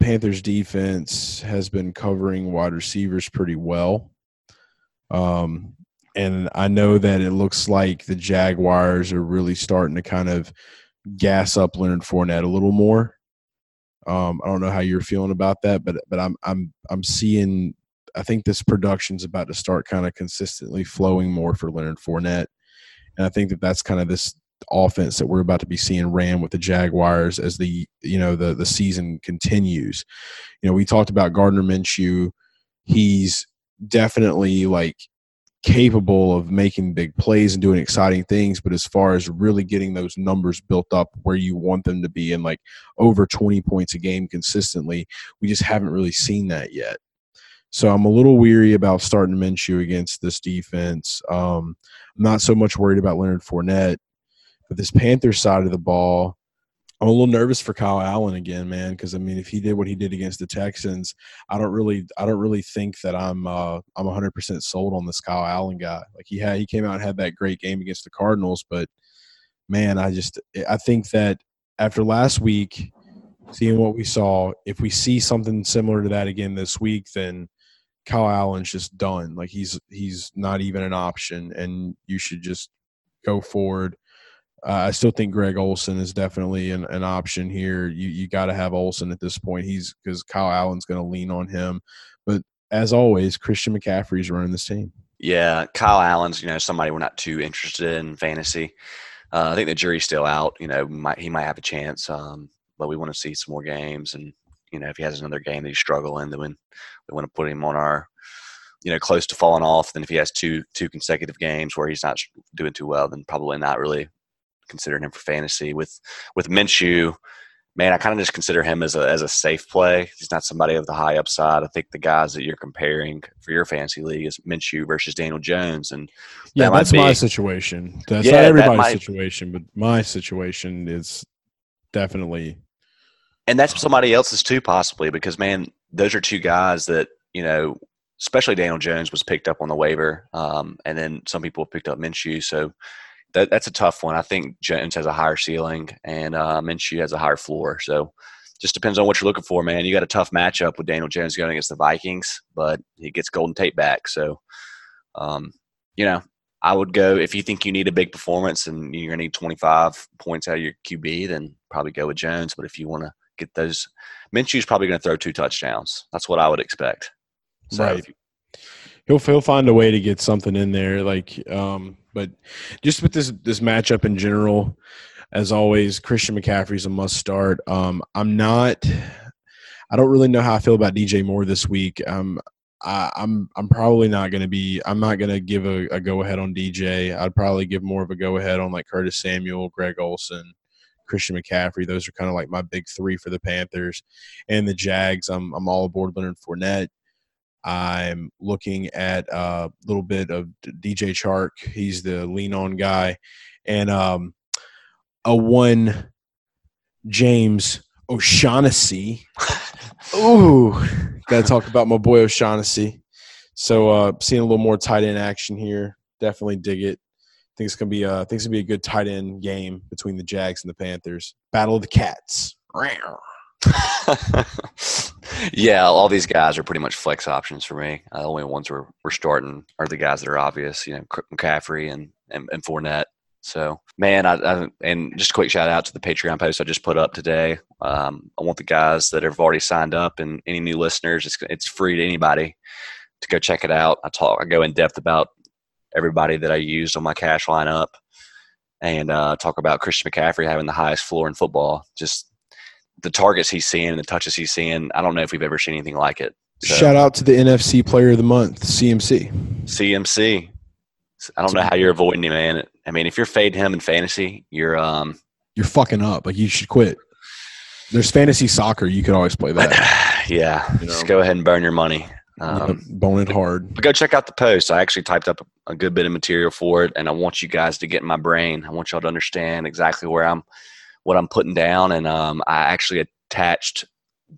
Speaker 1: Panthers defense has been covering wide receivers pretty well. Um, and I know that it looks like the Jaguars are really starting to kind of gas up Leonard Fournette a little more. Um, I don't know how you're feeling about that, but but I'm I'm I'm seeing. I think this production's about to start kind of consistently flowing more for Leonard Fournette. And I think that that's kind of this offense that we're about to be seeing ran with the Jaguars as the you know the the season continues. You know, we talked about Gardner Minshew. He's definitely like capable of making big plays and doing exciting things, but as far as really getting those numbers built up where you want them to be and like over 20 points a game consistently, we just haven't really seen that yet. So I'm a little weary about starting Minshew against this defense. Um, I'm not so much worried about Leonard Fournette, but this Panthers side of the ball, I'm a little nervous for Kyle Allen again, man. Because I mean, if he did what he did against the Texans, I don't really, I don't really think that I'm, uh, I'm 100 percent sold on this Kyle Allen guy. Like he had, he came out and had that great game against the Cardinals, but man, I just, I think that after last week, seeing what we saw, if we see something similar to that again this week, then Kyle Allen's just done. Like he's he's not even an option, and you should just go forward. Uh, I still think Greg Olsen is definitely an, an option here. You you got to have Olsen at this point. He's because Kyle Allen's going to lean on him. But as always, Christian McCaffrey's running this team.
Speaker 2: Yeah, Kyle Allen's you know somebody we're not too interested in fantasy. Uh, I think the jury's still out. You know, might, he might have a chance, um, but we want to see some more games and you know, if he has another game that he's struggling, then we want to put him on our, you know, close to falling off. Then if he has two two consecutive games where he's not doing too well, then probably not really considering him for fantasy. With with Minshew, man, I kind of just consider him as a as a safe play. He's not somebody of the high upside. I think the guys that you're comparing for your fantasy league is Minshew versus Daniel Jones, and
Speaker 1: yeah, that's be, my situation. That's yeah, not everybody's might, situation, but my situation is definitely
Speaker 2: and that's somebody else's too, possibly because man, those are two guys that you know, especially Daniel Jones was picked up on the waiver, um, and then some people picked up Minshew. So that, that's a tough one. I think Jones has a higher ceiling, and uh, Minshew has a higher floor. So just depends on what you're looking for, man. You got a tough matchup with Daniel Jones going against the Vikings, but he gets Golden Tate back. So, um, you know, I would go if you think you need a big performance and you're going to need 25 points out of your QB, then probably go with Jones. But if you want to get those, Minshew's probably going to throw two touchdowns. That's what I would expect.
Speaker 1: So right. You, he'll he'll find a way to get something in there. Like, um, but just with this this matchup in general, as always, Christian McCaffrey's a must start. Um, I'm not. I don't really know how I feel about DJ Moore this week. Um, I, am I'm, I'm probably not going to be. I'm not going to give a, a go ahead on DJ. I'd probably give more of a go ahead on like Curtis Samuel, Greg Olsen, Christian McCaffrey. Those are kind of like my big three for the Panthers, and the Jags. I'm I'm all aboard Leonard Fournette. I'm looking at a little bit of DJ Chark. He's the lean on guy, and um, a one James O'Shaughnessy. Ooh, got to talk about my boy O'Shaughnessy. So uh, seeing a little more tight end action here, definitely dig it. Think it's gonna be a, I think it's gonna be a good tight end game between the Jags and the Panthers. Battle of the Cats.
Speaker 2: yeah, all these guys are pretty much flex options for me. Uh, the only ones we're, we're starting are the guys that are obvious, you know, McCaffrey and, and, and Fournette. So, man, I, I, and just a quick shout out to the Patreon post I just put up today. Um, I want the guys that have already signed up and any new listeners, it's, it's free to anybody to go check it out. I talk, I go in depth about everybody that I used on my cash lineup and uh, talk about Christian McCaffrey having the highest floor in football. Just the targets he's seeing and the touches he's seeing. I don't know if we've ever seen anything like it.
Speaker 1: So, Shout out to the NFC Player of the Month, CMC.
Speaker 2: CMC. I don't know how you're avoiding him, man. I mean, if you're fading him in fantasy, you're um,
Speaker 1: you're fucking up. Like you should quit. There's fantasy soccer. You could always play that.
Speaker 2: yeah, you know? just go ahead and burn your money.
Speaker 1: Um, bone it hard.
Speaker 2: But go check out the post. I actually typed up a, a good bit of material for it, and I want you guys to get in my brain. I want y'all to understand exactly where I'm, what I'm putting down, and um, I actually attached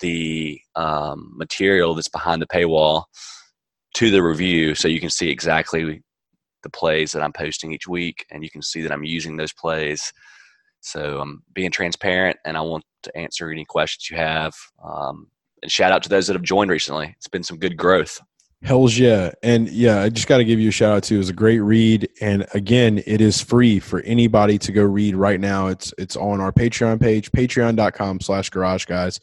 Speaker 2: the um, material that's behind the paywall to the review, so you can see exactly the plays that I'm posting each week, and you can see that I'm using those plays. So I'm being transparent, and I want to answer any questions you have. Um, and shout out to those that have joined recently. It's been some good growth.
Speaker 1: Hell's yeah. And yeah, I just got to give you a shout out too. It was a great read. And again, it is free for anybody to go read right now. It's it's on our Patreon page, patreon.com slash garage guys.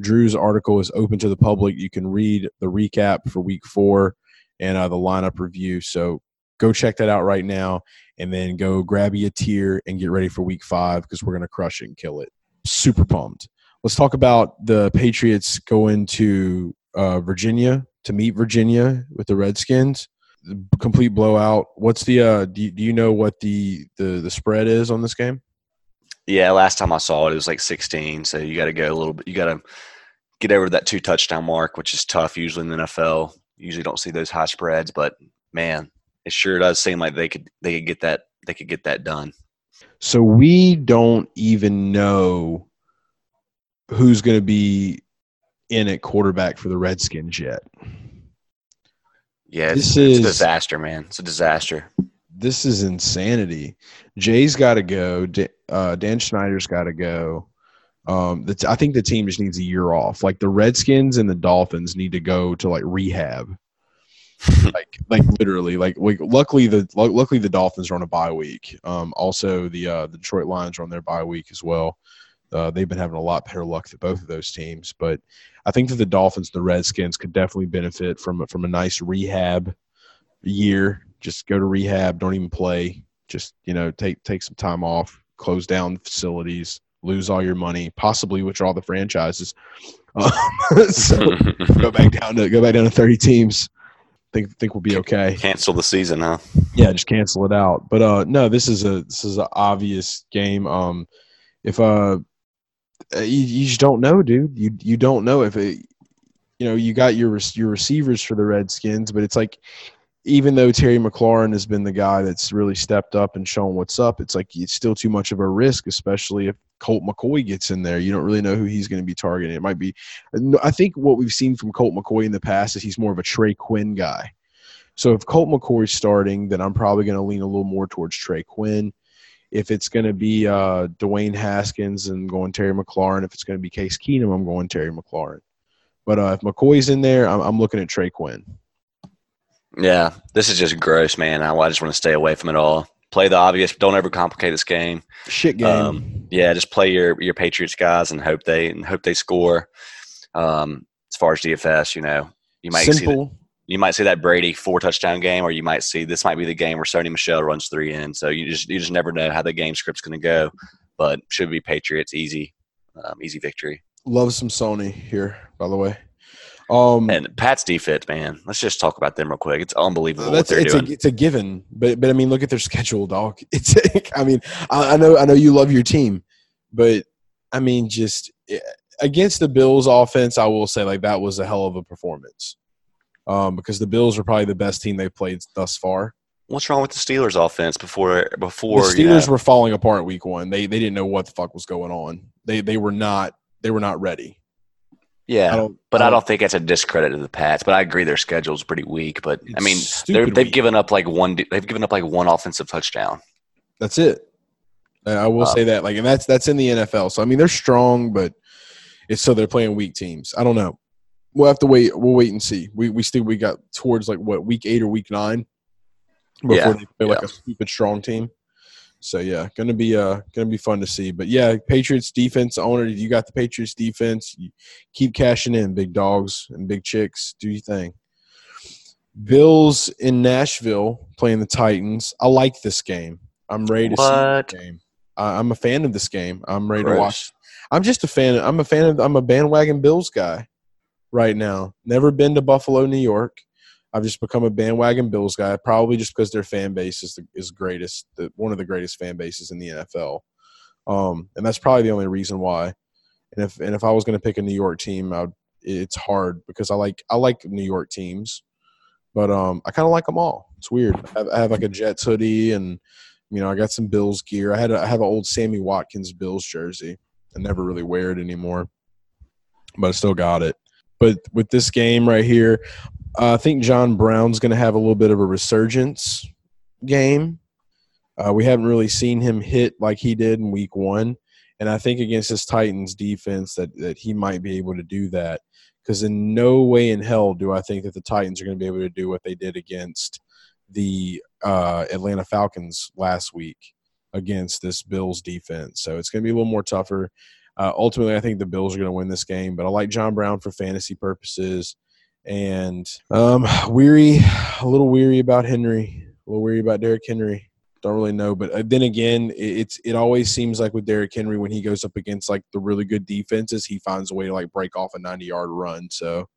Speaker 1: Drew's article is open to the public. You can read the recap for week four and uh, the lineup review. So go check that out right now and then go grab you a tier and get ready for week five because we're going to crush it and kill it. Super pumped. Let's talk about the Patriots going to uh, Virginia to meet Virginia with the Redskins. Complete blowout. What's the? Uh, do, you, do you know what the, the the spread is on this game?
Speaker 2: Yeah, last time I saw it, it was like 16. So you got to go a little bit. You got to get over that two touchdown mark, which is tough usually in the NFL. Usually don't see those high spreads, but man, it sure does seem like they could they could get that they could get that done.
Speaker 1: So we don't even know who's going to be in at quarterback for the Redskins yet.
Speaker 2: Yeah, this is a disaster, man. It's a disaster.
Speaker 1: This is insanity. Jay's got to go. Uh, Dan Snyder's got to go. Um, I think the team just needs a year off. Like the Redskins and the Dolphins need to go to like rehab. like, like literally, like, like luckily the luckily the Dolphins are on a bye week. Um, also the uh, the Detroit Lions are on their bye week as well. Uh, they've been having a lot better luck than both of those teams. But I think that the Dolphins, the Redskins, could definitely benefit from from a nice rehab year. Just go to rehab, don't even play. Just you know, take take some time off, close down facilities, lose all your money, possibly withdraw the franchises. Um, so go back down to go back down to thirty teams. Think think we'll be okay.
Speaker 2: Cancel the season, huh?
Speaker 1: Yeah, just cancel it out. But uh, no, this is a this is an obvious game. Um, if uh uh, Uh, you, you just don't know, dude. You you don't know if it. You know, you got your your receivers for the Redskins, but it's like even though Terry McLaurin has been the guy that's really stepped up and shown what's up, it's like it's still too much of a risk, especially if Colt McCoy gets in there. You don't really know who he's going to be targeting. It might be. I think what we've seen from Colt McCoy in the past is he's more of a Trey Quinn guy. So if Colt McCoy's starting, then I'm probably going to lean a little more towards Trey Quinn. If it's going to be uh, Dwayne Haskins and going Terry McLaurin, if it's going to be Case Keenum, I'm going Terry McLaurin. But uh, if McCoy's in there, I'm, I'm looking at Trey Quinn.
Speaker 2: Yeah, this is just gross, man. I, I just want to stay away from it all. Play the obvious. Don't ever complicate this game.
Speaker 1: Shit game.
Speaker 2: Um, yeah, just play your your Patriots guys and hope they and hope they score. Um, as far as DFS, you know, you might
Speaker 1: Simple.
Speaker 2: You might see that Brady four touchdown game, or you might see this might be the game where Sony Michel runs three in. So you just you just never know how the game script's going to go. But should be Patriots easy, um, easy victory.
Speaker 1: Love some Sony here, by the way. Um,
Speaker 2: And Pat's defense, man. Let's just talk about them real quick. It's unbelievable what they're
Speaker 1: it's
Speaker 2: doing.
Speaker 1: a it's a given, but but I mean, look at their schedule, dog. It's I mean, I, I know I know you love your team, but I mean, just eh, against the Bills offense, I will say like that was a hell of a performance. Um, because the Bills are probably the best team they've played thus far.
Speaker 2: What's wrong with the Steelers offense before before
Speaker 1: the
Speaker 2: you
Speaker 1: Steelers
Speaker 2: know,
Speaker 1: were falling apart week one. They they didn't know what the fuck was going on. They they were not they were not ready.
Speaker 2: yeah,
Speaker 1: I don't,
Speaker 2: but I don't think that's a discredit to the Pats. But I agree their schedule's pretty weak. But I mean, they've
Speaker 1: weak.
Speaker 2: given up like one. They've given up like one offensive touchdown.
Speaker 1: That's it. I will
Speaker 2: Um,
Speaker 1: say that. Like, and that's that's in the NFL. So I mean, they're strong, but it's so they're playing weak teams. I don't know. We'll have to wait. We'll wait and see. We we still we got towards like what week eight or week nine before
Speaker 2: Yeah,
Speaker 1: they play like
Speaker 2: yeah.
Speaker 1: a stupid strong team. So yeah, gonna be uh gonna be fun to see. But yeah, Patriots defense owner, you got the Patriots defense. You keep cashing in, big dogs and big chicks. Do your thing. Bills in Nashville playing the Titans. I like this game. I'm ready to
Speaker 2: What?
Speaker 1: see this game. I, I'm a fan of this game. I'm ready
Speaker 2: Gross.
Speaker 1: to watch. I'm just a fan. I'm a fan of. I'm a bandwagon Bills guy right now. Never been to Buffalo, New York. I've just become a bandwagon Bills guy, probably just because their fan base is the, is greatest, the, one of the greatest fan bases in the NFL, um, and that's probably the only reason why. And if and if I was going to pick a New York team, I would, it's hard because I like I like New York teams, but um, I kind of like them all. It's weird. I have, I have like a Jets hoodie, and you know I got some Bills gear. I had a, I have an old Sammy Watkins Bills jersey. I never really wear it anymore, but I still got it. But with this game right here, uh, I think John Brown's going to have a little bit of a resurgence game. Uh, we haven't really seen him hit like he did in Week One, and I think against this Titans defense that that he might be able to do that. Because in no way in hell do I think that the Titans are going to be able to do what they did against the uh, Atlanta Falcons last week against this Bills defense. So it's going to be a little more tougher. Uh, ultimately, I think the Bills are going to win this game, but I like John Brown for fantasy purposes. And um, weary, a little weary about Henry, a little weary about Derrick Henry. Don't really know, but uh, then again, it, it's it always seems like with Derrick Henry when he goes up against like the really good defenses, he finds a way to like break off a ninety yard run. So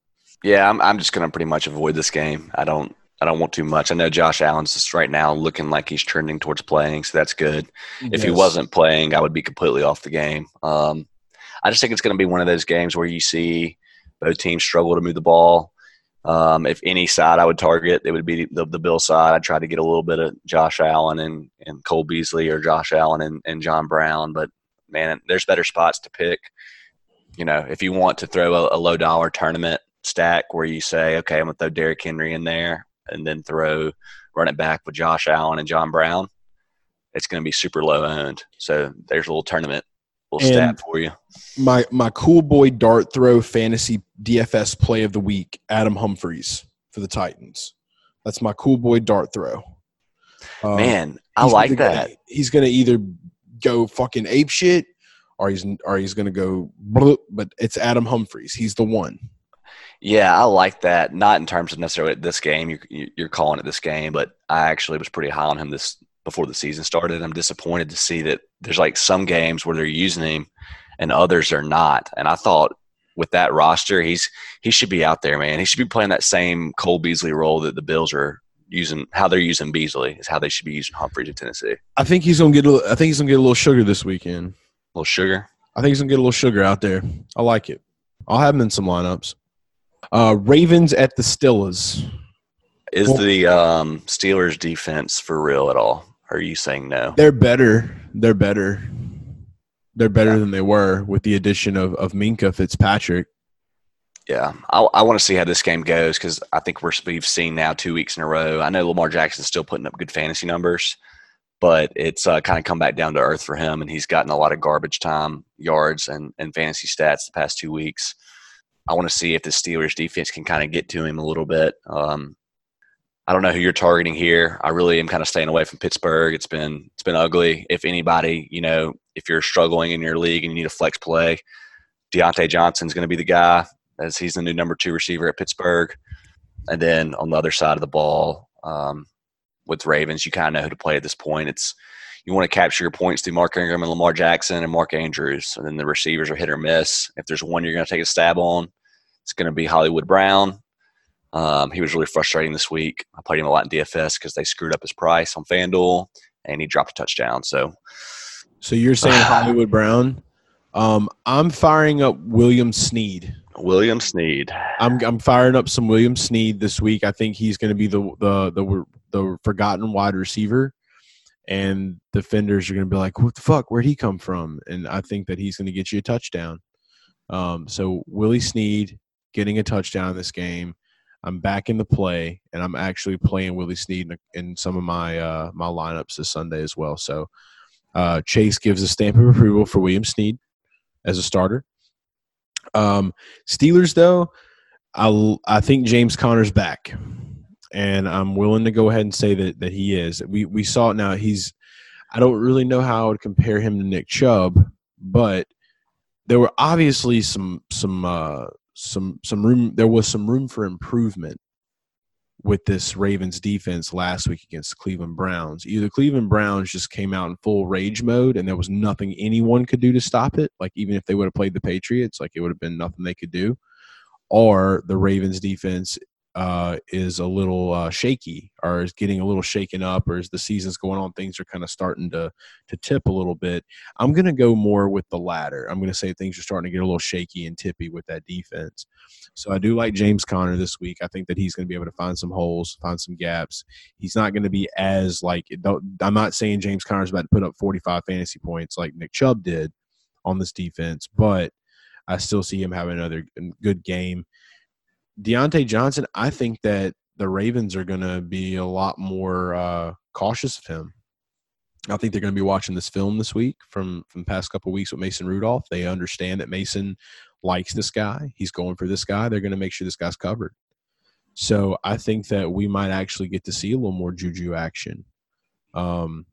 Speaker 2: Yeah, I'm, I'm just going to pretty much avoid this game. I don't I don't want too much. I know Josh Allen's just right now looking like he's trending towards playing, so that's good. If he wasn't playing, I would be completely off the game. Um, I just think it's going to be one of those games where you see both teams struggle to move the ball. Um, if any side I would target, it would be the, the Bill side. I'd try to get a little bit of Josh Allen and, and Cole Beasley or Josh Allen and, and John Brown. But, man, there's better spots to pick. You know, if you want to throw a, a low dollar tournament stack where you say, okay, I'm going to throw Derrick Henry in there and then throw run it back with Josh Allen and John Brown, it's going to be super low owned. So there's a little tournament, little stat
Speaker 1: And-
Speaker 2: for you.
Speaker 1: my my cool boy dart throw fantasy DFS play of the week, Adam Humphries for the Titans. That's my cool boy dart throw. Um,
Speaker 2: Man, I like that.
Speaker 1: Gonna, he's gonna either go fucking ape shit, or he's or he's gonna go. bloop, But it's Adam Humphries. He's the one.
Speaker 2: Yeah, I like that. Not in terms of necessarily this game. You're, you're calling it this game, but I actually was pretty high on him this before the season started. I'm disappointed to see that there's like some games where they're using him and others are not. And I thought with that roster, he's he should be out there, man. He should be playing that same Cole Beasley role that the Bills are using. How they're using Beasley is how they should be using Humphries in Tennessee.
Speaker 1: I think he's gonna get. A, I think he's gonna get a little sugar this weekend.
Speaker 2: A little sugar.
Speaker 1: I think he's gonna get a little sugar out there. I like it. I'll have him in some lineups. Uh, Ravens at the Steelers.
Speaker 2: Is the um, Steelers defense for real at all? Or are you saying no?
Speaker 1: They're better. They're better. They're better than they were with the addition of, of Minkah Fitzpatrick.
Speaker 2: Yeah, I, I want to see how this game goes because I think we're we've seen now two weeks in a row. I know Lamar Jackson's still putting up good fantasy numbers, but it's uh, kind of come back down to earth for him, and he's gotten a lot of garbage time yards and, and fantasy stats the past two weeks. I want to see if the Steelers defense can kind of get to him a little bit. Um, I don't know who you're targeting here. I really am kind of staying away from Pittsburgh. It's been it's been ugly. If anybody, you know, if you're struggling in your league and you need a flex play, Diontae Johnson's going to be the guy as he's the new number two receiver at Pittsburgh. And then on the other side of the ball, um, with Ravens, you kind of know who to play at this point. It's you want to capture your points through Mark Ingram and Lamar Jackson and Mark Andrews, and then the receivers are hit or miss. If there's one you're going to take a stab on, it's going to be Hollywood Brown. Um, he was really frustrating this week. I played him a lot in DFS because they screwed up his price on FanDuel, and he dropped a touchdown. So,
Speaker 1: so you're saying Hollywood Brown? Um, I'm firing up William Snead.
Speaker 2: William Snead.
Speaker 1: I'm I'm firing up some William Snead this week. I think he's going to be the the the the forgotten wide receiver, and defenders are going to be like, "What the fuck? Where'd he come from?" And I think that he's going to get you a touchdown. Um, so Willie Snead getting a touchdown in this game. I'm back in the play, and I'm actually playing Willie Snead in, in some of my uh, my lineups this Sunday as well. So uh, Chase gives a stamp of approval for William Snead as a starter. Um, Steelers, though, I I think James Conner's back, and I'm willing to go ahead and say that that he is. We we saw it now. He's I don't really know how I would compare him to Nick Chubb, but there were obviously some some uh, some some room. There was some room for improvement with this Ravens defense last week against Cleveland Browns. Either Cleveland Browns just came out in full rage mode and there was nothing anyone could do to stop it. Like even if they would have played the Patriots, like it would have been nothing they could do. Or the Ravens defense uh, is a little uh, shaky or is getting a little shaken up or as the season's going on things are kind of starting to to tip a little bit. I'm going to go more with the latter. I'm going to say things are starting to get a little shaky and tippy with that defense. So i do like james conner this week. I think that he's going to be able to find some holes find some gaps. He's not going to be as like i'm not saying james conner's about to put up 45 fantasy points like nick chubb did on this defense but i still see him having another good game Diontae Johnson, I think that the Ravens are going to be a lot more uh, cautious of him. I think they're going to be watching this film this week from from past couple weeks with Mason Rudolph. They understand that Mason likes this guy. He's going for this guy. They're going to make sure this guy's covered. So I think that we might actually get to see a little more Juju action. Um,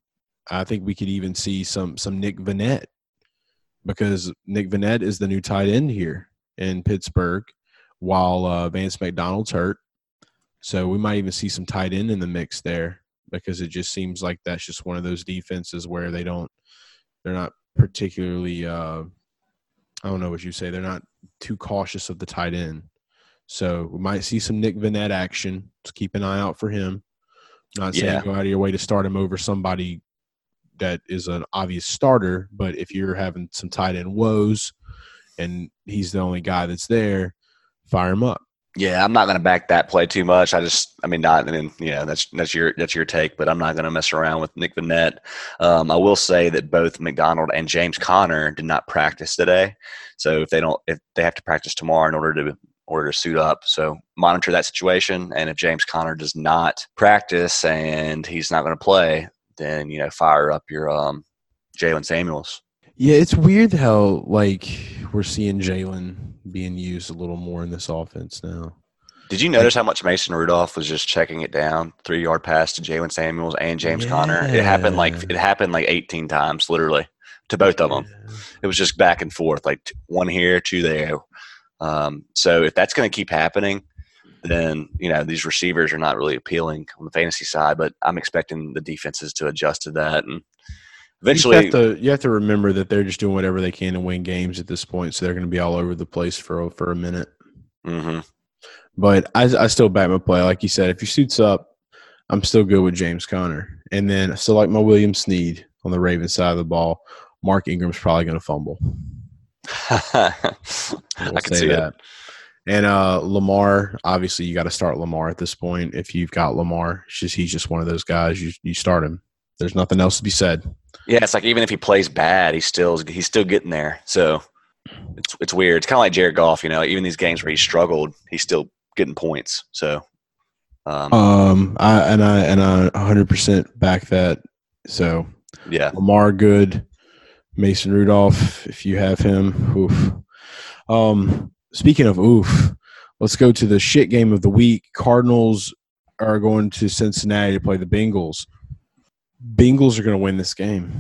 Speaker 1: I think we could even see some some Nick Vannett because Nick Vannett is the new tight end here in Pittsburgh, while uh, Vance McDonald's hurt. So we might even see some tight end in the mix there because it just seems like that's just one of those defenses where they don't, they're not particularly, uh, I don't know what you say, they're not too cautious of the tight end. So we might see some Nick Vannett action. Just keep an eye out for him. Not saying yeah. go out of your way to start him over somebody that is an obvious starter, but if you're having some tight end woes and he's the only guy that's there, fire him up.
Speaker 2: Yeah, I'm not going to back that play too much. I just, I mean, not, I mean, yeah, that's that's your that's your take, but I'm not going to mess around with Nick Vannett. Um, I will say that both McDonald and James Conner did not practice today, so if they don't, if they have to practice tomorrow in order to order to suit up, so monitor that situation. And if James Conner does not practice and he's not going to play, then you know, fire up your um, Jaylen Samuels.
Speaker 1: Yeah, it's weird how like we're seeing Jaylen being used a little more in this offense now.
Speaker 2: Did you notice how much Mason Rudolph was just checking it down, three yard pass to Jaylen Samuels and James yeah. Conner? It happened like it happened like eighteen times, literally, to both of them. Yeah. It was just back and forth, like one here, two there. Um, so if that's going to keep happening, then you know these receivers are not really appealing on the fantasy side. But I'm expecting the defenses to adjust to that and eventually
Speaker 1: you have, to, you have to remember that they're just doing whatever they can to win games at this point so they're going to be all over the place for for a minute
Speaker 2: mm-hmm.
Speaker 1: but I, I still back my play like you said if he suits up i'm still good with james conner and then still like my william snead on the raven side of the ball mark ingram's probably going to fumble
Speaker 2: we'll i can see that
Speaker 1: and uh, Lamar, obviously, you got to start Lamar at this point. If you've got Lamar, it's just he's just one of those guys. You you start him. There's nothing else to be said.
Speaker 2: Yeah, it's like even if he plays bad, he's still he's still getting there. So it's it's weird. It's kind of like Jared Goff, you know. Even these games where he struggled, he's still getting points. So,
Speaker 1: um, um I and I and I 100 percent back that So
Speaker 2: Yeah.
Speaker 1: Lamar good, Mason Rudolph, if you have him. Oof. Um, speaking of oof, let's go to the shit game of the week. Cardinals are going to Cincinnati to play the Bengals. Bengals are going to win this game.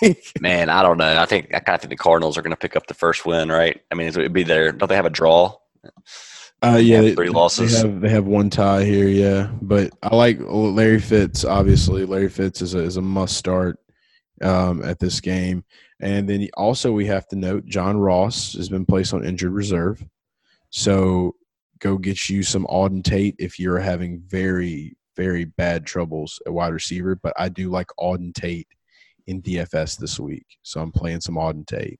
Speaker 2: Man, I don't know. I think I kind of think the Cardinals are going to pick up the first win, right? I mean, it would be their. Don't they have a draw?
Speaker 1: Uh, yeah, they,
Speaker 2: three
Speaker 1: they
Speaker 2: losses.
Speaker 1: have they have one tie here, yeah. But I like Larry Fitz. Obviously, Larry Fitz is a is a must start um, at this game. And then also we have to note John Ross has been placed on injured reserve, so go get you some Auden Tate if you're having very very bad troubles at wide receiver. But I do like Auden Tate in DFS this week, so I'm playing some Auden Tate.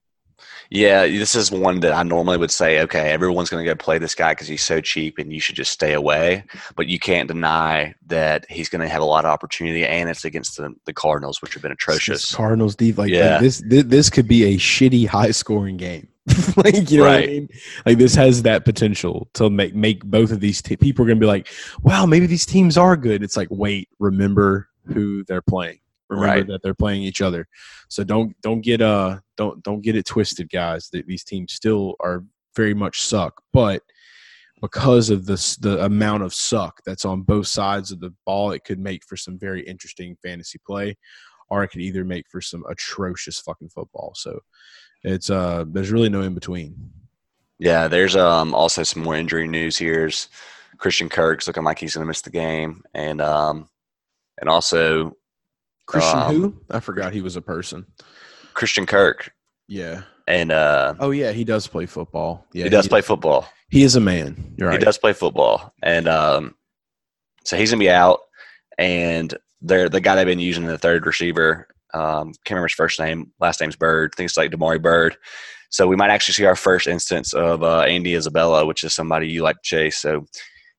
Speaker 2: Yeah, this is one that I normally would say, okay, everyone's going to go play this guy because he's so cheap and you should just stay away. But you can't deny that he's going to have a lot of opportunity, and it's against the, the Cardinals, which have been atrocious.
Speaker 1: Cardinals deep like,
Speaker 2: Yeah.
Speaker 1: like this, this this could be a shitty high scoring game. like you know what I mean? Like this has that potential to make make both of these te- people are going to be like, wow, maybe these teams are good. It's like, wait, remember who they're playing. Remember
Speaker 2: Right.
Speaker 1: that they're playing each other. So don't don't get uh don't don't get it twisted, guys. That these teams still are very much suck, but because of this the amount of suck that's on both sides of the ball, it could make for some very interesting fantasy play, or it could either make for some atrocious fucking football. So it's uh there's really no in between.
Speaker 2: Yeah, there's um also some more injury news here. Christian Kirk's looking like he's going to miss the game, and um and also
Speaker 1: Christian
Speaker 2: Um,
Speaker 1: who? I forgot he was a person.
Speaker 2: Christian Kirk,
Speaker 1: Yeah.
Speaker 2: and uh
Speaker 1: Oh yeah, he does play football. Yeah,
Speaker 2: he does play football.
Speaker 1: He is a man. You're right.
Speaker 2: He does play football, and um, so he's gonna be out. And they're the guy they've been using in the third receiver. Um, can't remember his first name. Last name's Byrd. I think it's like Damiere Byrd. So we might actually see our first instance of uh, Andy Isabella, which is somebody you like to chase. So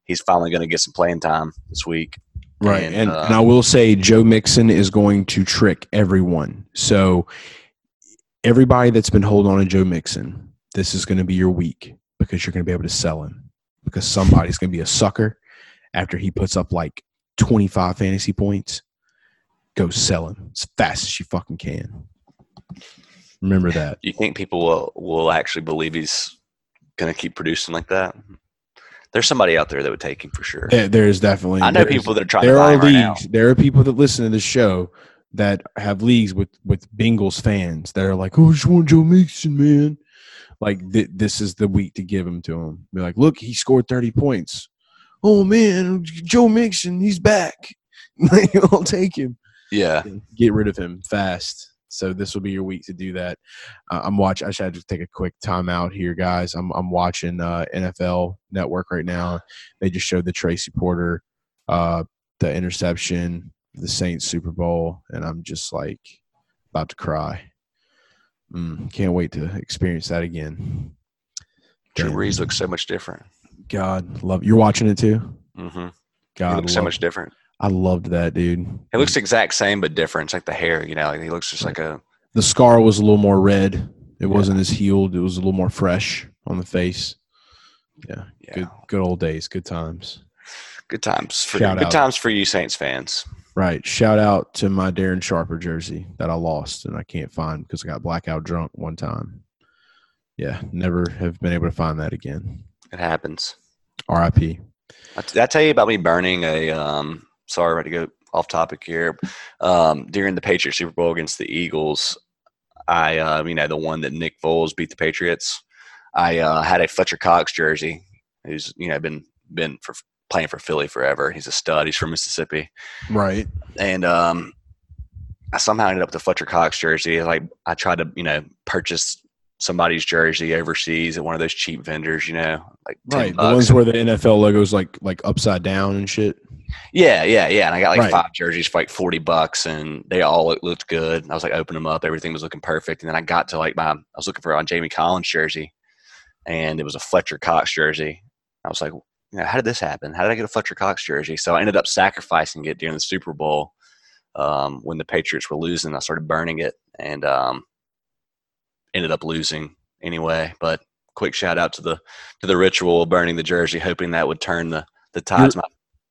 Speaker 2: he's finally going to get some playing time this week.
Speaker 1: Right.
Speaker 2: And,
Speaker 1: And,
Speaker 2: uh,
Speaker 1: and I will say Joe Mixon is going to trick everyone. So everybody that's been holding on to Joe Mixon, this is going to be your week because you're going to be able to sell him because somebody's going to be a sucker after he puts up like 25 fantasy points. Go sell him as fast as you fucking can. Remember that.
Speaker 2: You think people will will actually believe he's going to keep producing like that? There's somebody out there that would take him for sure.
Speaker 1: There, there is definitely.
Speaker 2: I know people that are trying to
Speaker 1: there
Speaker 2: buy
Speaker 1: are
Speaker 2: him right now.
Speaker 1: leagues. There are people that listen to this show that have leagues with with Bengals fans that are like, "Oh, I just want Joe Mixon, man." Like th- this is the week to give him to him. Be like, "Look, he scored thirty points." Oh man, Joe Mixon, he's back. I'll take him.
Speaker 2: Yeah.
Speaker 1: Get rid of him fast. So this will be your week to do that. Uh, I'm watching. I should have to take a quick time out here, guys. I'm I'm watching uh, NFL Network right now. They just showed the Tracy Porter, uh, the interception, the Saints Super Bowl, and I'm just like about to cry. Mm, can't wait to experience that again.
Speaker 2: Drew
Speaker 1: Damn.
Speaker 2: Brees looks so much different.
Speaker 1: God, love you're watching it too.
Speaker 2: hmm He
Speaker 1: God,
Speaker 2: looks so much different.
Speaker 1: I loved that dude.
Speaker 2: It looks exact same but different. It's like the hair, you know. Like he looks just like a
Speaker 1: the scar was a little more red. It
Speaker 2: Yeah.
Speaker 1: wasn't as healed. It was a little more fresh on the face. Yeah,
Speaker 2: yeah.
Speaker 1: good, good old days, good times.
Speaker 2: Good times for
Speaker 1: Shout
Speaker 2: good
Speaker 1: out.
Speaker 2: times for you Saints fans.
Speaker 1: Right. Shout out to my Darren Sharper jersey that I lost and I can't find because I got blackout drunk one time. Yeah, never have been able to find that again.
Speaker 2: It happens.
Speaker 1: R.I.P.
Speaker 2: I- tell you about me burning a? Um, sorry, I to go off topic here. Um, during the Patriots Super Bowl against the Eagles, I, uh, you know, the one that Nick Foles beat the Patriots. I uh, had a Fletcher Cox jersey, who's you know been been for playing for Philly forever. He's a stud. He's from Mississippi.
Speaker 1: Right.
Speaker 2: and um, I somehow ended up with a Fletcher Cox jersey. Like I tried to, you know, purchase somebody's jersey overseas at one of those cheap vendors, you know, like 10
Speaker 1: Right. The ones where the NFL logo's like like upside down and shit.
Speaker 2: yeah, yeah, yeah. And I got like
Speaker 1: Right.
Speaker 2: five jerseys for like forty bucks, and they all looked, looked good. I was like, open them up, everything was looking perfect. And then I got to like my, I was looking for a Jamie Collins jersey, and it was a Fletcher Cox jersey. I was like, you know, how did this happen? How did I get a Fletcher Cox jersey? So I ended up sacrificing it during the Super Bowl um, when the Patriots were losing. I started burning it and um, ended up losing anyway. But quick shout out to the to the ritual of burning the jersey, hoping that would turn the the tides my,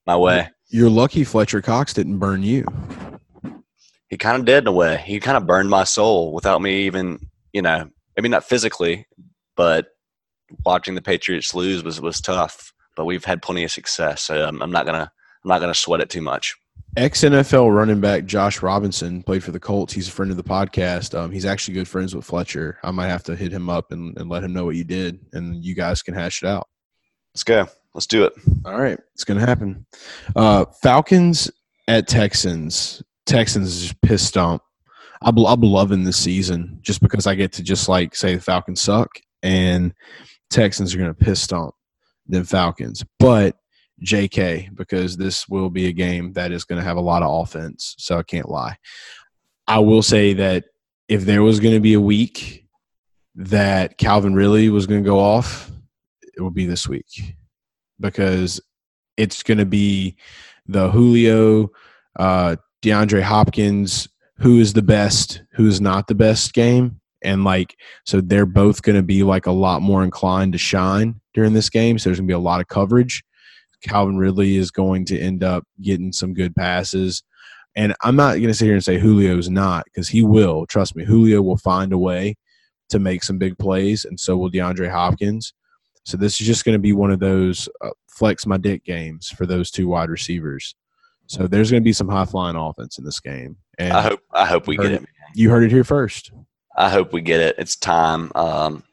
Speaker 2: my way.
Speaker 1: You're lucky Fletcher Cox didn't burn you.
Speaker 2: He kind of did in a way. He kind of burned my soul without me even, you know, maybe not physically, but watching the Patriots lose was was tough. But we've had plenty of success, so I'm, I'm not gonna I'm not gonna sweat it too much.
Speaker 1: Ex NFL running back Josh Robinson played for the Colts. He's a friend of the podcast. Um, he's actually good friends with Fletcher. I might have to hit him up and, and let him know what you did, and you guys can hash it out.
Speaker 2: Let's go. Let's do it.
Speaker 1: All right, it's gonna happen. Uh, Falcons at Texans. Texans is just pissed stomp. I'm, I'm loving this season just because I get to just like say the Falcons suck and Texans are gonna piss stomp them Falcons, but JK because this will be a game that is going to have a lot of offense. So I can't lie. I will say that if there was going to be a week that Calvin really was going to go off, it will be this week because it's going to be the Julio, uh, DeAndre Hopkins, who is the best, who is not the best game. And like, so they're both going to be like a lot more inclined to shine during this game. So there's going to be a lot of coverage. Calvin Ridley is going to end up getting some good passes. And I'm not going to sit here and say Julio's not because he will. Trust me, Julio will find a way to make some big plays, and so will DeAndre Hopkins. So this is just going to be one of those uh, flex my dick games for those two wide receivers. So there's going to be some high flying offense in this game. And
Speaker 2: I hope I hope we get it.
Speaker 1: You heard it here first.
Speaker 2: I hope we get it. It's time. Um,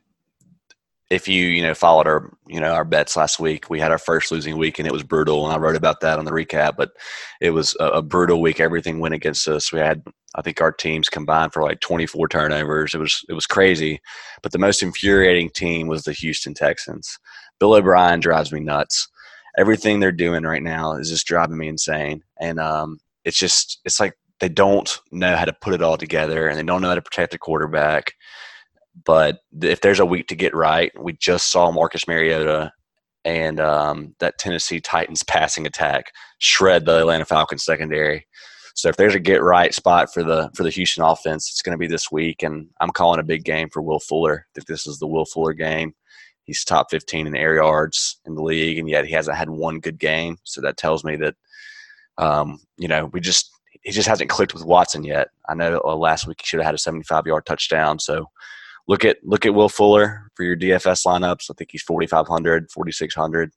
Speaker 2: if you you know followed our you know our bets last week, we had our first losing week and it was brutal, and I wrote about that on the recap. But it was a, a brutal week. Everything went against us. We had I think our teams combined for like 24 turnovers. It was it was crazy. But the most infuriating team was the Houston Texans. Bill O'Brien drives me nuts. Everything they're doing right now is just driving me insane. And um, it's just it's like they don't know how to put it all together and they don't know how to protect the quarterback. But if there's a week to get right, we just saw Marcus Mariota and um, that Tennessee Titans passing attack shred the Atlanta Falcons secondary. So if there's a get right spot for the for the Houston offense, it's going to be this week, and I'm calling a big game for Will Fuller. If this is the Will Fuller game, he's top 15 in air yards in the league, and yet he hasn't had one good game. So that tells me that um, you know we just he just hasn't clicked with Watson yet. I know uh, last week he should have had a 75 yard touchdown. So look at look at Will Fuller for your DFS lineups. I think he's 4,500, 4,600,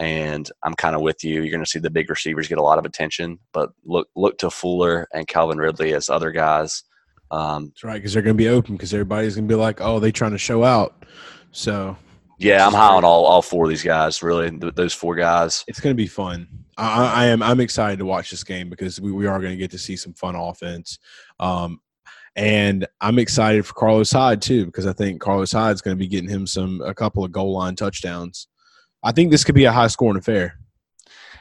Speaker 2: and I'm kind of with you. You're going to see the big receivers get a lot of attention, but look look to Fuller and Calvin Ridley as other guys.
Speaker 1: Um, That's right, because they're going to be open because everybody's going to be like, oh, they trying to show out. So
Speaker 2: yeah, I'm high on all, all four of these guys. Really, th- those four guys.
Speaker 1: It's going to be fun. I, I, am. I'm excited to watch this game because we, we are going to get to see some fun offense. Um, and I'm excited for Carlos Hyde too because I think Carlos Hyde's going to be getting him some a couple of goal line touchdowns. I think this could be a high scoring affair.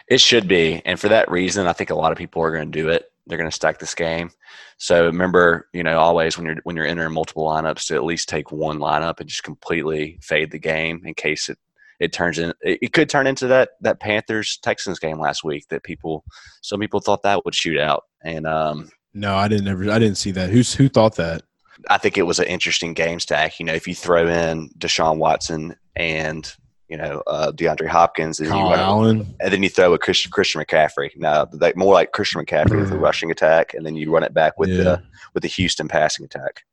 Speaker 2: It should be, and for that reason, I think a lot of people are going to do it. They're going to stack this game. So remember, you know, always when you're when you're entering multiple lineups, to at least take one lineup and just completely fade the game in case it it turns in. It could turn into that that Panthers Texans game last week that people some people thought that would shoot out, and um,
Speaker 1: no, I didn't ever. I didn't see that. Who's who thought that?
Speaker 2: I think it was an interesting game stack. You know, if you throw in Deshaun Watson and you know uh, DeAndre Hopkins, and,
Speaker 1: Kyle Allen.
Speaker 2: and then you throw a Christian, Christian McCaffrey. Now, like more like Christian McCaffrey with a rushing attack, and then you run it back with yeah. the with the Houston passing attack.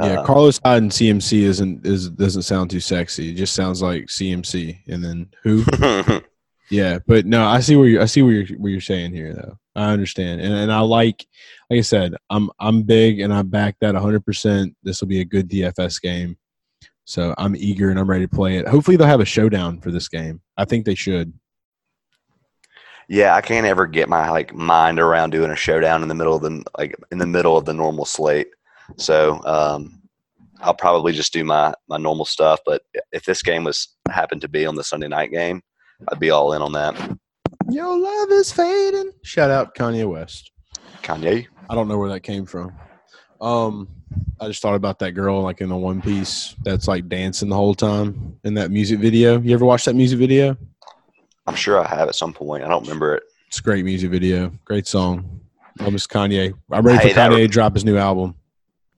Speaker 1: Yeah, uh, Carlos Hyde and CMC isn't is doesn't sound too sexy. It just sounds like CMC, and then who? yeah, but no, I see where you I see where you're where you're saying here though. I understand, and and I like, like I said, I'm I'm big and I back that 100. percent This will be a good DFS game, so I'm eager and I'm ready to play it. Hopefully, they'll have a showdown for this game. I think they should.
Speaker 2: Yeah, I can't ever get my like mind around doing a showdown in the middle of the like in the middle of the normal slate. So um, I'll probably just do my my normal stuff. But if this game was happened to be on the Sunday night game, I'd be all in on that.
Speaker 1: Your love is fading. Shout out Kanye West.
Speaker 2: Kanye.
Speaker 1: I don't know where that came from. Um, I just thought about that girl like in the one piece that's like dancing the whole time in that music video. You ever watch that music video?
Speaker 2: I'm sure I have at some point. I don't remember it.
Speaker 1: It's a great music video. Great song. I miss Kanye. I'm ready for Kanye to drop his new album.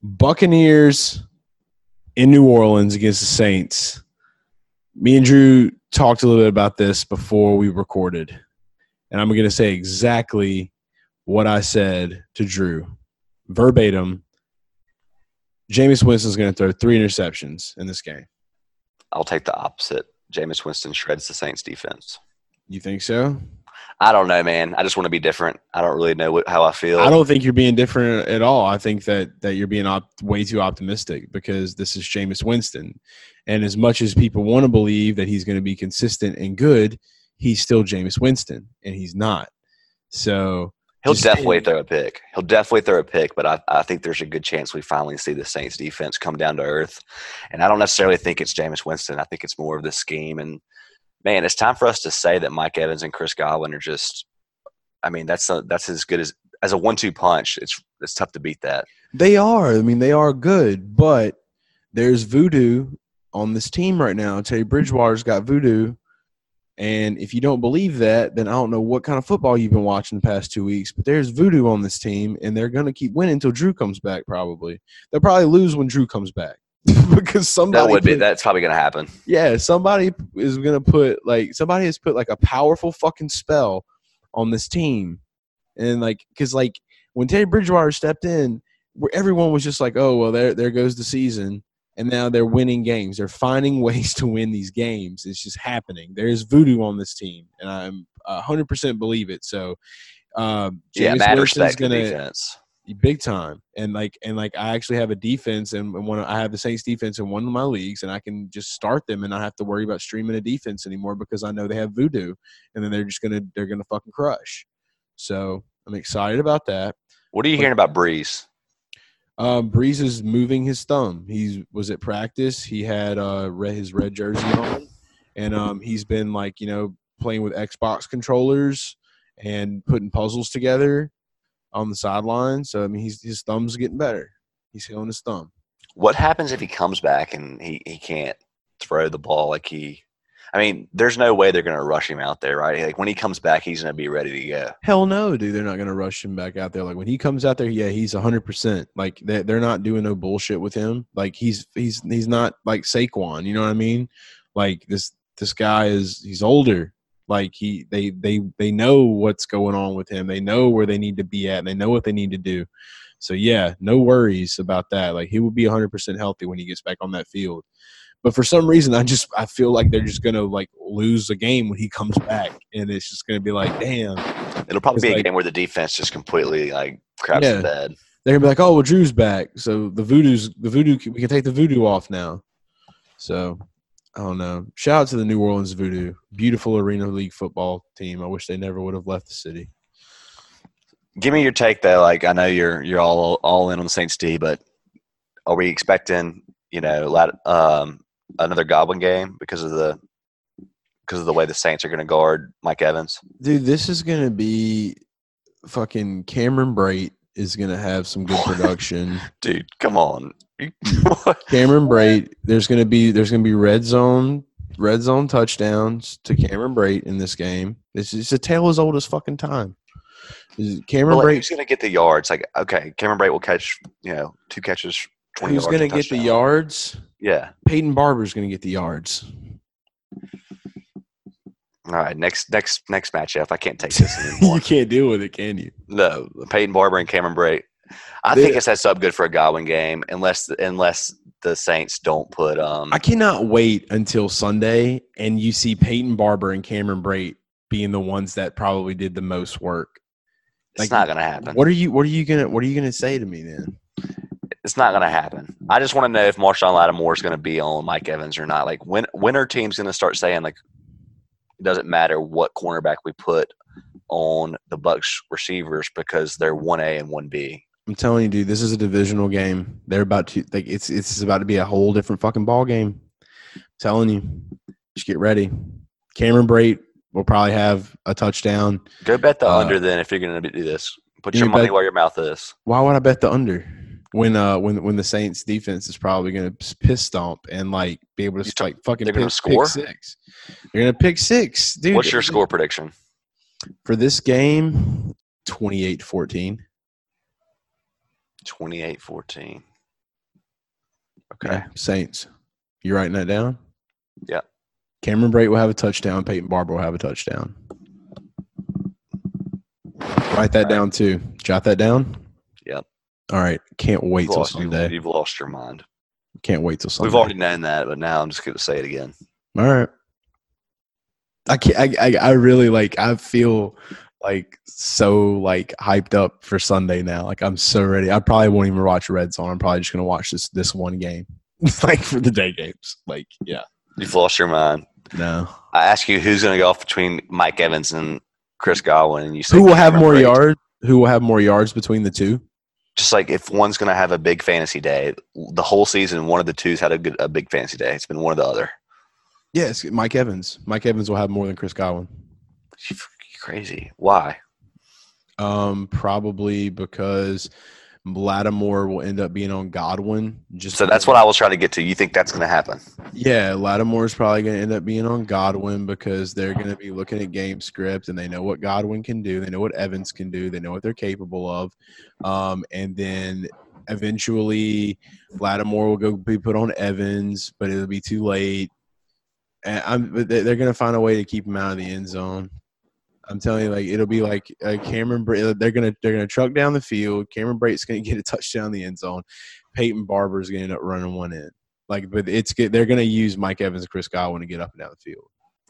Speaker 1: Buccaneers in New Orleans against the Saints. Me and Drew talked a little bit about this before we recorded and I'm going to say exactly what I said to Drew, verbatim. Jameis Winston's going to throw three interceptions in this game.
Speaker 2: I'll take the opposite. Jameis Winston shreds the Saints defense.
Speaker 1: You think so?
Speaker 2: I don't know, man. I just want to be different. I don't really know what, how I feel.
Speaker 1: I don't think you're being different at all. I think that that you're being op- way too optimistic because this is Jameis Winston, and as much as people want to believe that he's going to be consistent and good, he's still Jameis Winston, and he's not. So
Speaker 2: He'll definitely throw a pick. He'll definitely throw a pick, but I, I think there's a good chance we finally see the Saints defense come down to earth. And I don't necessarily think it's Jameis Winston. I think it's more of the scheme. And man, it's time for us to say that Mike Evans and Chris Godwin are just. I mean, that's a, that's as good as as a one-two punch. It's it's tough to beat that.
Speaker 1: They are. I mean, they are good, but there's voodoo on this team right now. Teddy Bridgewater's got voodoo. And if you don't believe that, then I don't know what kind of football you've been watching the past two weeks. But there's voodoo on this team, and they're going to keep winning until Drew comes back. Probably they'll probably lose when Drew comes back because somebody
Speaker 2: That would be that's probably going to happen.
Speaker 1: yeah, somebody is gonna put like somebody has put like a powerful fucking spell on this team, and like because like when Teddy Bridgewater stepped in, where everyone was just like, oh well, there there goes the season, and now they're winning games. They're finding ways to win these games. It's just happening. There's voodoo on this team, and I'm hundred percent believe it. So. Um,
Speaker 2: yeah,
Speaker 1: Winston's gonna
Speaker 2: defense.
Speaker 1: big time and like and like i actually have a defense and one i have the saints defense in one of my leagues and i can just start them and not have to worry about streaming a defense anymore because i know they have voodoo and then they're just gonna they're gonna fucking crush so i'm excited about that
Speaker 2: What are you hearing about Brees?
Speaker 1: Um Brees is moving his thumb. He was at practice. He had uh his red jersey on. And um he's been like you know playing with xbox controllers and putting puzzles together on the sideline. So i mean he's his thumb's getting better. He's healing his thumb.
Speaker 2: What happens if he comes back and he, he can't throw the ball like he? I mean, there's no way they're going to rush him out there, right? Like when he comes back, he's going to be ready to go.
Speaker 1: Hell no, dude. They're not going to rush him back out there. Like when he comes out there, yeah, he's 100%. Like they they're not doing no bullshit with him. Like he's he's he's not like Saquon, you know what I mean? Like this this guy is he's older. Like he they they they know what's going on with him. They know where they need to be at. And they know what they need to do. So yeah, no worries about that. Like he will be 100% healthy when he gets back on that field. But for some reason, I just I feel like they're just gonna like lose a game when he comes back, and it's just gonna be like, damn,
Speaker 2: It'll probably be a
Speaker 1: like-
Speaker 2: game where the defense just completely like craps
Speaker 1: Yeah.
Speaker 2: the bed.
Speaker 1: they're gonna be like, "Oh, well, Drew's back, so the voodoo's the voodoo. We can take the voodoo off now." So I don't know. Shout out to the New Orleans Voodoo, beautiful Arena League football team. I wish they never would have left the city.
Speaker 2: Give me your take though. Like I know you're you're all all in on the Saints D, but are we expecting you know um, another Godwin game because of the because of the way the Saints are going to guard Mike Evans?
Speaker 1: Dude, this is gonna be fucking Cameron Brate is gonna have some good production.
Speaker 2: Dude, come on.
Speaker 1: Cameron Brate, there's gonna be there's gonna be red zone red zone touchdowns to Cameron Brate in this game. It's it's a tale as old as fucking time. Cameron
Speaker 2: like,
Speaker 1: Brate
Speaker 2: who's going to get the yards? Like, okay, Cameron Brate will catch, you know, two catches,
Speaker 1: who's gonna get the yards?
Speaker 2: Yeah.
Speaker 1: Peyton Barber's gonna get the yards.
Speaker 2: All right. Next, next, next matchup. I can't take this anymore.
Speaker 1: you can't deal with it, can you?
Speaker 2: no, Peyton Barber and Cameron Brate. I
Speaker 1: They-
Speaker 2: think it sets up good for a Godwin game, unless unless the Saints don't put. Um,
Speaker 1: I cannot wait until Sunday and you see Peyton Barber and Cameron Brate being the ones that probably did the most work.
Speaker 2: it's not going to happen.
Speaker 1: What are you what are you gonna what are you gonna say to me then?
Speaker 2: It's not going to happen. I just want to know if Marshon Lattimore is going to be on Mike Evans or not. Like, when when are teams going to start saying like, it doesn't matter what cornerback we put on the Bucks receivers because they're one A and one B.
Speaker 1: I'm telling you, dude, this is a divisional game. They're about to like it's it's about to be a whole different fucking ball game. I'm telling you. Just get ready. Cameron Brate will probably have a touchdown.
Speaker 2: Go bet the
Speaker 1: Uh,
Speaker 2: under then if you're going to do this. Put
Speaker 1: you
Speaker 2: your money
Speaker 1: bet-
Speaker 2: where your mouth is.
Speaker 1: Why would I bet the under? When uh when when the Saints defense is probably gonna piss stomp and like be able to like fucking
Speaker 2: they're
Speaker 1: pick,
Speaker 2: gonna score?
Speaker 1: pick six. They're gonna pick six, dude.
Speaker 2: What's your score prediction?
Speaker 1: for this game? 28-14.
Speaker 2: 28-14.
Speaker 1: Okay, Saints. You writing that down?
Speaker 2: Yeah.
Speaker 1: Cameron Brate will have a touchdown. Peyton Barber will have a touchdown. Write that down too. Jot that down. All right. Can't wait
Speaker 2: You've
Speaker 1: till
Speaker 2: lost,
Speaker 1: Sunday.
Speaker 2: you've lost your mind.
Speaker 1: Can't wait till Sunday.
Speaker 2: We've already known that, but now I'm just going to say it again.
Speaker 1: All right. I can't. I, I I really like. I feel like so like hyped up for Sunday now. Like I'm so ready. I probably won't even watch Red Zone. I'm probably just gonna watch this this one game, like for the day games. Like yeah.
Speaker 2: You've lost your mind.
Speaker 1: No.
Speaker 2: I ask you who's going to go off between Mike Evans and Chris Godwin, and you say
Speaker 1: Who will have more yards? Who will have more yards between the two?
Speaker 2: Just like if one's going to have a big fantasy day, the whole season, one of the two's had a good a big fantasy day. It's been one or the other.
Speaker 1: Yes, Mike Evans. Mike Evans will have more than Chris Godwin.
Speaker 2: Crazy. Why?
Speaker 1: Um, probably because Lattimore will end up being on Godwin. Just
Speaker 2: So that's what I was trying to get to. You think that's going to happen?
Speaker 1: Yeah, Lattimore is probably going to end up being on Godwin because they're going to be looking at game script and they know what Godwin can do. They know what Evans can do. They know what they're capable of. Um, and then eventually Lattimore will go be put on Evans, but it'll be too late. And I'm, they're going to find a way to keep him out of the end zone. I'm telling you, like it'll be like uh, Cameron. Bra- they're gonna they're gonna truck down the field. Cameron Brate's gonna get a touchdown in the end zone. Peyton Barber's gonna end up running one in. Like, but it's good. They're going to use Mike Evans and Chris Godwin to get up and down the field.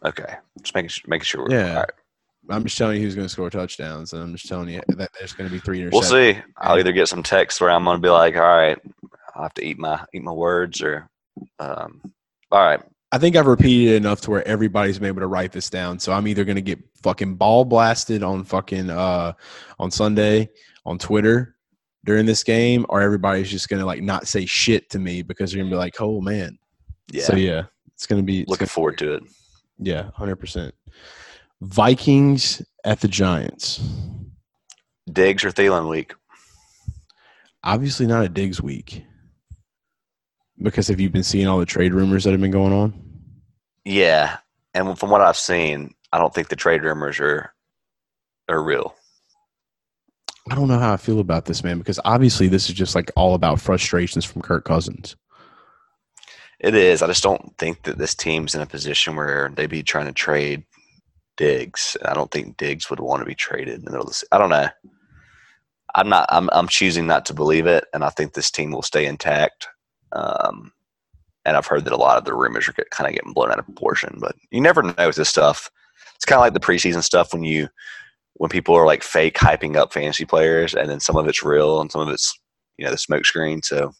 Speaker 2: Okay, just making sure, making sure.
Speaker 1: Yeah.
Speaker 2: Right.
Speaker 1: I'm just telling you who's going to score touchdowns, and I'm just telling you that there's going to be three interceptions.
Speaker 2: We'll see. I'll either get some text where I'm going to be like, "All right, I'll have to eat my eat my words," or, um, "All right,
Speaker 1: I think I've repeated it enough to where everybody's been able to write this down. So I'm either going to get fucking ball blasted on fucking uh on Sunday on Twitter during this game, or everybody's just going to like not say shit to me because they're going to be like, "Oh man."
Speaker 2: yeah."
Speaker 1: So yeah, it's going to be
Speaker 2: Looking forward to it.
Speaker 1: Yeah, hundred percent. Vikings at the Giants.
Speaker 2: Diggs or Thielen week.
Speaker 1: Obviously not a Diggs week. Because have you been seeing all the trade rumors that have been going on?
Speaker 2: Yeah, and from what I've seen, I don't think the trade rumors are are real.
Speaker 1: I don't know how I feel about this, man, because obviously this is just like all about frustrations from Kirk Cousins.
Speaker 2: It is. I just don't think that this team's in a position where they'd be trying to trade Diggs. I don't think Diggs would want to be traded in the middle of the I don't know. I'm not. I'm. I'm choosing not to believe it, and I think this team will stay intact. Um, and I've heard that a lot of the rumors are kind of getting blown out of proportion, but you never know with this stuff. It's kind of like the preseason stuff when you when people are like fake hyping up fantasy players, and then some of it's real and some of it's you know the smokescreen. So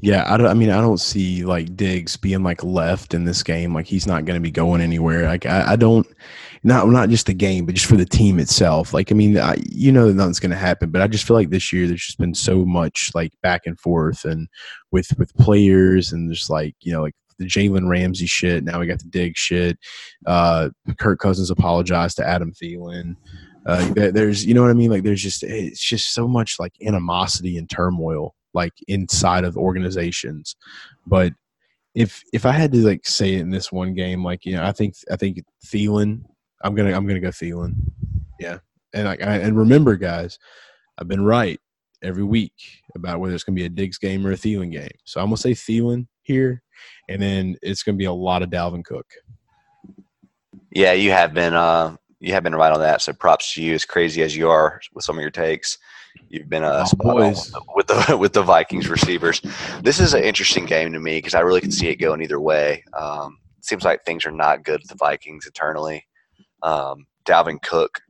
Speaker 1: Yeah, I, don't, I mean, I don't see like Diggs being like left in this game. Like he's not going to be going anywhere. Like I, I don't, not not just the game, but just for the team itself. Like I mean, I, you know nothing's going to happen, but I just feel like this year there's just been so much like back and forth and with with players and just like you know like the Jalen Ramsey shit. Now we got the Dig shit. Uh, Kirk Cousins apologized to Adam Thielen. Uh, there's, you know what I mean? Like, there's just, it's just so much like animosity and turmoil, like inside of organizations. But if if I had to like say it in this one game, like you know, I think I think Thielen, I'm gonna I'm gonna go Thielen, yeah. And like I, and remember, guys, I've been right every week about whether it's gonna be a Diggs game or a Thielen game. So I'm gonna say Thielen here, and then it's gonna be a lot of Dalvin Cook.
Speaker 2: Yeah, you have been uh, you have been right on that. So props to you. As crazy as you are with some of your takes, you've been uh,
Speaker 1: Oh,
Speaker 2: spot with the, with the with the Vikings receivers. This is an interesting game to me because I really can see it going either way. Um, seems like things are not good with the Vikings internally. Um, Dalvin Cook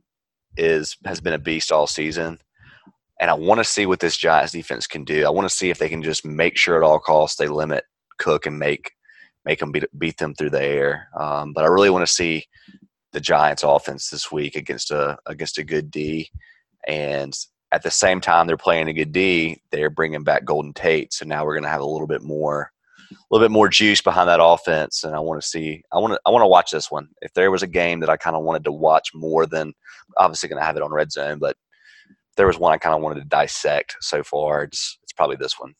Speaker 2: is has been a beast all season, and I want to see what this Giants defense can do. I want to see if they can just make sure at all costs they limit Cook and make make them beat, beat them through the air. Um, but I really want to see the Giants offense this week against a against a good D, and at the same time they're playing a good D, they're bringing back Golden Tate. So now we're going to have a little bit more, a little bit more juice behind that offense. And I want to see, I want to, I want to watch this one. If there was a game that I kind of wanted to watch more than, obviously going to have it on Red Zone, but there was one I kind of wanted to dissect so far. It's it's probably this one.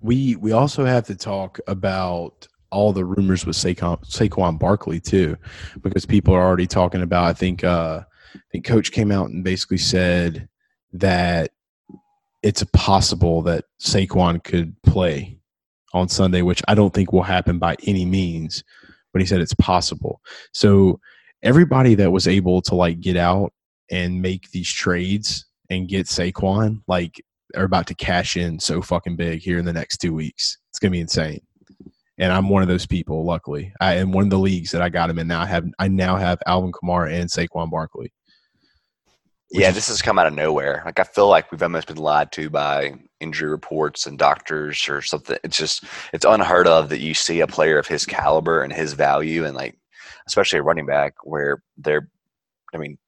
Speaker 1: We we also have to talk about all the rumors with Saquon, Saquon Barkley too, because people are already talking about. I think uh, I think Coach came out and basically said that it's possible that Saquon could play on Sunday, which I don't think will happen by any means. But he said it's possible. So everybody that was able to like get out and make these trades and get Saquon, like are about to cash in so fucking big here in the next two weeks. It's gonna be insane. And I'm one of those people. Luckily, I am one of the leagues that I got him in. Now I have I now have Alvin Kamara and Saquon Barkley.
Speaker 2: Yeah, this has come out of nowhere. Like I feel like we've almost been lied to by injury reports and doctors or something. It's just it's unheard of that you see a player of his caliber and his value and like especially a running back where they're I mean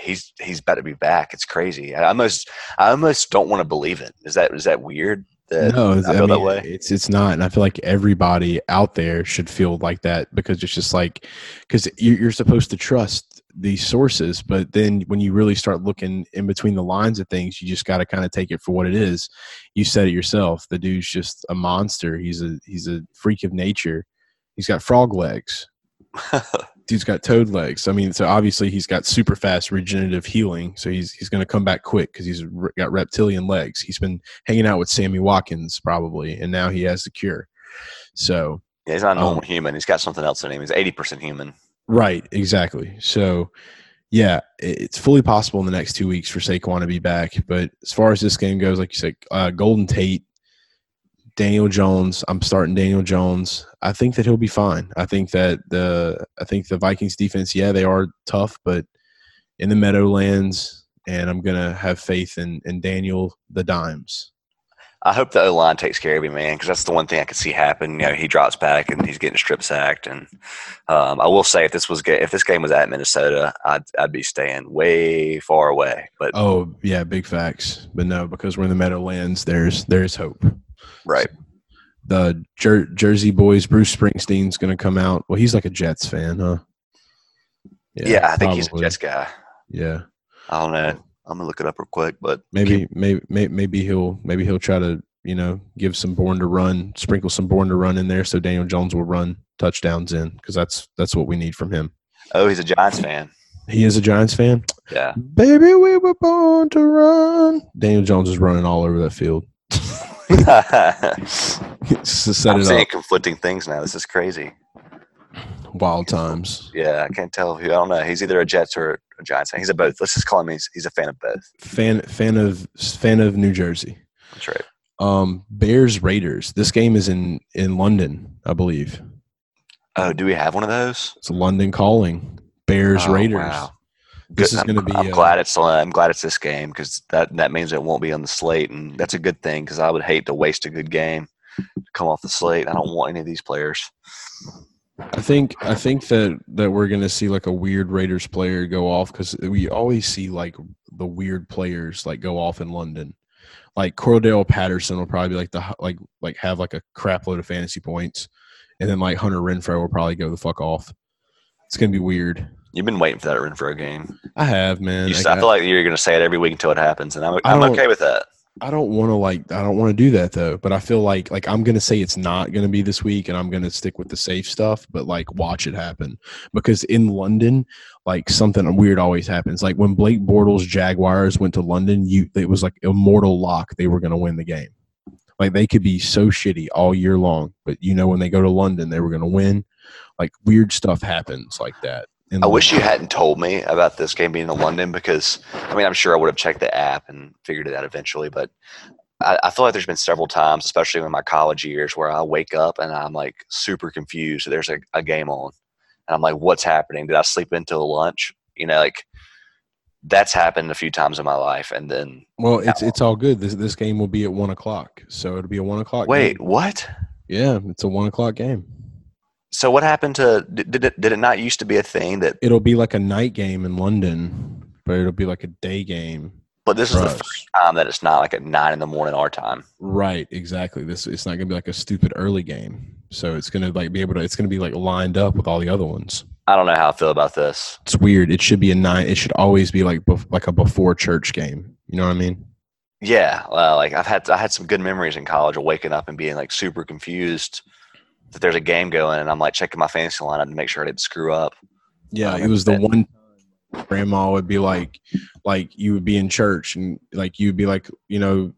Speaker 2: he's he's about to be back. It's crazy. I almost I almost don't want to believe it. Is that is that weird? That
Speaker 1: no,
Speaker 2: I
Speaker 1: I
Speaker 2: feel that way.
Speaker 1: it's it's not, and I feel like everybody out there should feel like that because it's just like because you're supposed to trust these sources, but then when you really start looking in between the lines of things, you just got to kind of take it for what it is. You said it yourself. The dude's just a monster. He's a he's a freak of nature. He's got frog legs. Dude's got toad legs. I mean, so obviously he's got super fast regenerative healing. So he's he's going to come back quick because he's got reptilian legs. He's been hanging out with Sammy Watkins probably, and now he has the cure. So
Speaker 2: Yeah, he's not a normal
Speaker 1: Um,
Speaker 2: human. He's got something else in him. He's eighty percent human.
Speaker 1: Right, exactly. So yeah, it's fully possible in the next two weeks for Saquon to be back. But as far as this game goes, like you said, uh, Golden Tate, Daniel Jones. I'm starting Daniel Jones. I think that he'll be fine. I think that the I think the Vikings defense, yeah, they are tough, but in the Meadowlands, and I'm gonna have faith in in Daniel the Dimes.
Speaker 2: I hope the O line takes care of him, man, because that's the one thing I could see happen. You know, he drops back and he's getting strip sacked. And um, I will say, if this was ga- if this game was at Minnesota, I'd I'd be staying way far away. But
Speaker 1: Oh yeah, big facts. But no, because we're in the Meadowlands, there's there's hope.
Speaker 2: right,
Speaker 1: the Jer- Jersey Boys, Bruce Springsteen's going to come out. Well, he's like a Jets fan, huh?
Speaker 2: yeah, I think he's a. Jets guy.
Speaker 1: Yeah,
Speaker 2: I don't know. I'm gonna look it up real quick, but
Speaker 1: maybe, maybe, maybe, he'll, maybe he'll try to, you know, give some born to run, sprinkle some born to run in there, so Daniel Jones will run touchdowns in because that's that's what we need from him.
Speaker 2: oh, he's a Giants fan.
Speaker 1: He is a Giants fan.
Speaker 2: Yeah,
Speaker 1: Baby, we were born to run. Daniel Jones is running all over that field.
Speaker 2: I'm seeing
Speaker 1: up.
Speaker 2: conflicting things now. This is crazy.
Speaker 1: Wild times.
Speaker 2: Yeah, I can't tell who. I don't know. He's either a Jets or Giants fan. He's a both. Let's just call him. He's, he's a fan of both.
Speaker 1: Fan fan of fan of New Jersey.
Speaker 2: That's right.
Speaker 1: Um, Bears Raiders. This game is in in London, I believe.
Speaker 2: Oh, do we have one of those?
Speaker 1: It's London calling. Bears
Speaker 2: Oh,
Speaker 1: Raiders.
Speaker 2: wow.
Speaker 1: This
Speaker 2: Good.
Speaker 1: is going to be.
Speaker 2: I'm
Speaker 1: uh,
Speaker 2: glad it's. Uh, I'm glad it's this game because that that means it won't be on the slate, and that's a good thing because I would hate to waste a good game to come off the slate. I don't want any of these players.
Speaker 1: I think I think that that we're going to see like a weird Raiders player go off because we always see like the weird players like go off in London. Like Cordarrelle Patterson will probably be like the like like have like a crap load of fantasy points, and then like Hunter Renfrow will probably go the fuck off. It's gonna be weird.
Speaker 2: You've been waiting for that Renfrow game.
Speaker 1: I have man.
Speaker 2: You, I
Speaker 1: I-
Speaker 2: feel like you're going to say it every week until it happens, and I'm, I'm okay with that.
Speaker 1: I don't want to like I don't want to do that though, but I feel like like I'm gonna say it's not gonna be this week, and I'm gonna stick with the safe stuff, but like watch it happen because in London, like something weird always happens. Like when Blake Bortles Jaguars went to London, you it was like a mortal lock they were gonna win the game. Like they could be so shitty all year long, but you know when they go to London, they were gonna win. Like weird stuff happens like that.
Speaker 2: I wish you hadn't told me about this game being in London because I mean I'm sure I would have checked the app and figured it out eventually, but I, I feel like there's been several times, especially in my college years, where I wake up and I'm like super confused. There's a, a game on, and I'm like, "What's happening? Did I sleep until lunch?" You know, like that's happened a few times in my life, and then
Speaker 1: Well, it's it's all good. This this game will be at one o'clock, so it'll be a one o'clock.
Speaker 2: wait,
Speaker 1: game.
Speaker 2: what?
Speaker 1: Yeah, it's a one o'clock game.
Speaker 2: So what happened to did, it did it not used to be a thing that?
Speaker 1: It'll be like a night game in London, but it'll be like a day game.
Speaker 2: But this is
Speaker 1: for
Speaker 2: the first time that it's not like at nine in the morning our time.
Speaker 1: Right, exactly. This it's not gonna be like a stupid early game. So it's gonna like be able to. It's gonna be like lined up with all the other ones.
Speaker 2: I don't know how I feel about this.
Speaker 1: It's weird. It should be a nine. It should always be like bef- like a before church game. You know what I mean?
Speaker 2: Yeah, well, like I've had I had some good memories in college of waking up and being like super confused that there's a game going, and I'm like checking my fantasy lineup to make sure I didn't screw up.
Speaker 1: Yeah,
Speaker 2: Um,
Speaker 1: it was the
Speaker 2: and-
Speaker 1: one. Grandma would be like, like you would be in church and like you'd be like, you know,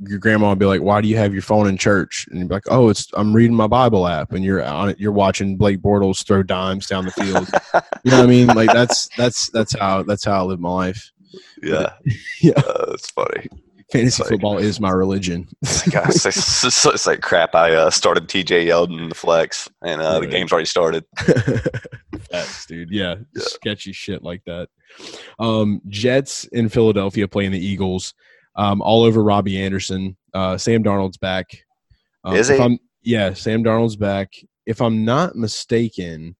Speaker 1: your grandma would be like, "Why do you have your phone in church?" And you'd be like, "Oh, it's I'm reading my Bible app," and you're on it. You're watching Blake Bortles throw dimes down the field. you know what I mean? Like that's that's that's how that's how I live my life.
Speaker 2: Yeah,
Speaker 1: Yeah.
Speaker 2: uh, it's funny.
Speaker 1: Fantasy
Speaker 2: Like-
Speaker 1: football is my religion.
Speaker 2: Gosh, it's, it's, it's like crap. I uh, started TJ Yeldon in the flex, and uh, the game's already started.
Speaker 1: Facts, dude. Yeah, sketchy shit like that. Um, Jets in Philadelphia playing the Eagles. Um, all over Robbie Anderson. Uh, Sam Darnold's back. Um,
Speaker 2: Is he?
Speaker 1: Yeah, Sam Darnold's back. If I'm not mistaken,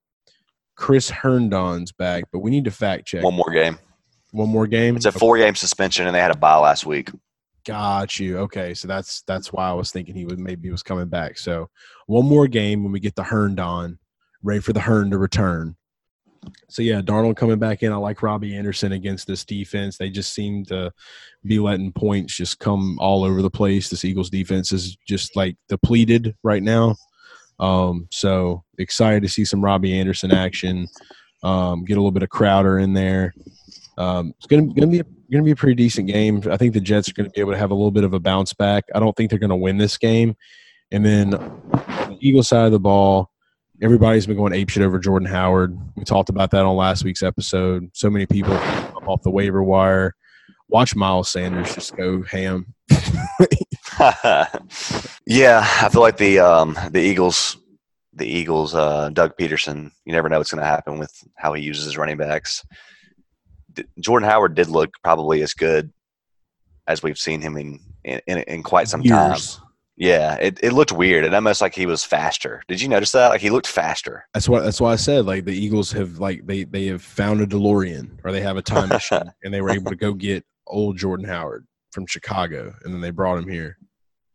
Speaker 1: Chris Herndon's back, but we need to fact check.
Speaker 2: One more game.
Speaker 1: One more game.
Speaker 2: It's a four-game suspension, and they had a bye last week.
Speaker 1: Got you. Okay, so that's that's why I was thinking he would maybe was coming back. So one more game when we get the Herndon, ready for the Hern to return. So yeah, Darnold coming back in. I like Robbie Anderson against this defense. They just seem to be letting points just come all over the place. This Eagles defense is just like depleted right now. Um, so excited to see some Robbie Anderson action. Um, get a little bit of Crowder in there. Um, it's gonna gonna be a, gonna be a pretty decent game. I think the Jets are gonna be able to have a little bit of a bounce back. I don't think they're gonna win this game. And then the Eagle side of the ball, everybody's been going apeshit over Jordan Howard. We talked about that on last week's episode. So many people off the waiver wire. Watch Miles Sanders just go ham.
Speaker 2: yeah, I feel like the um, the Eagles, the Eagles, uh, Doug Pederson. You never know what's going to happen with how he uses his running backs. Jordan Howard did look probably as good as we've seen him in in, in, in quite some time. Yeah, it, it looked weird. It almost like he was faster. Did you notice that? Like he looked faster.
Speaker 1: That's what that's why I said like the Eagles have like they they have found a DeLorean or they have a time machine and they were able to go get old Jordan Howard from Chicago and then they brought him here.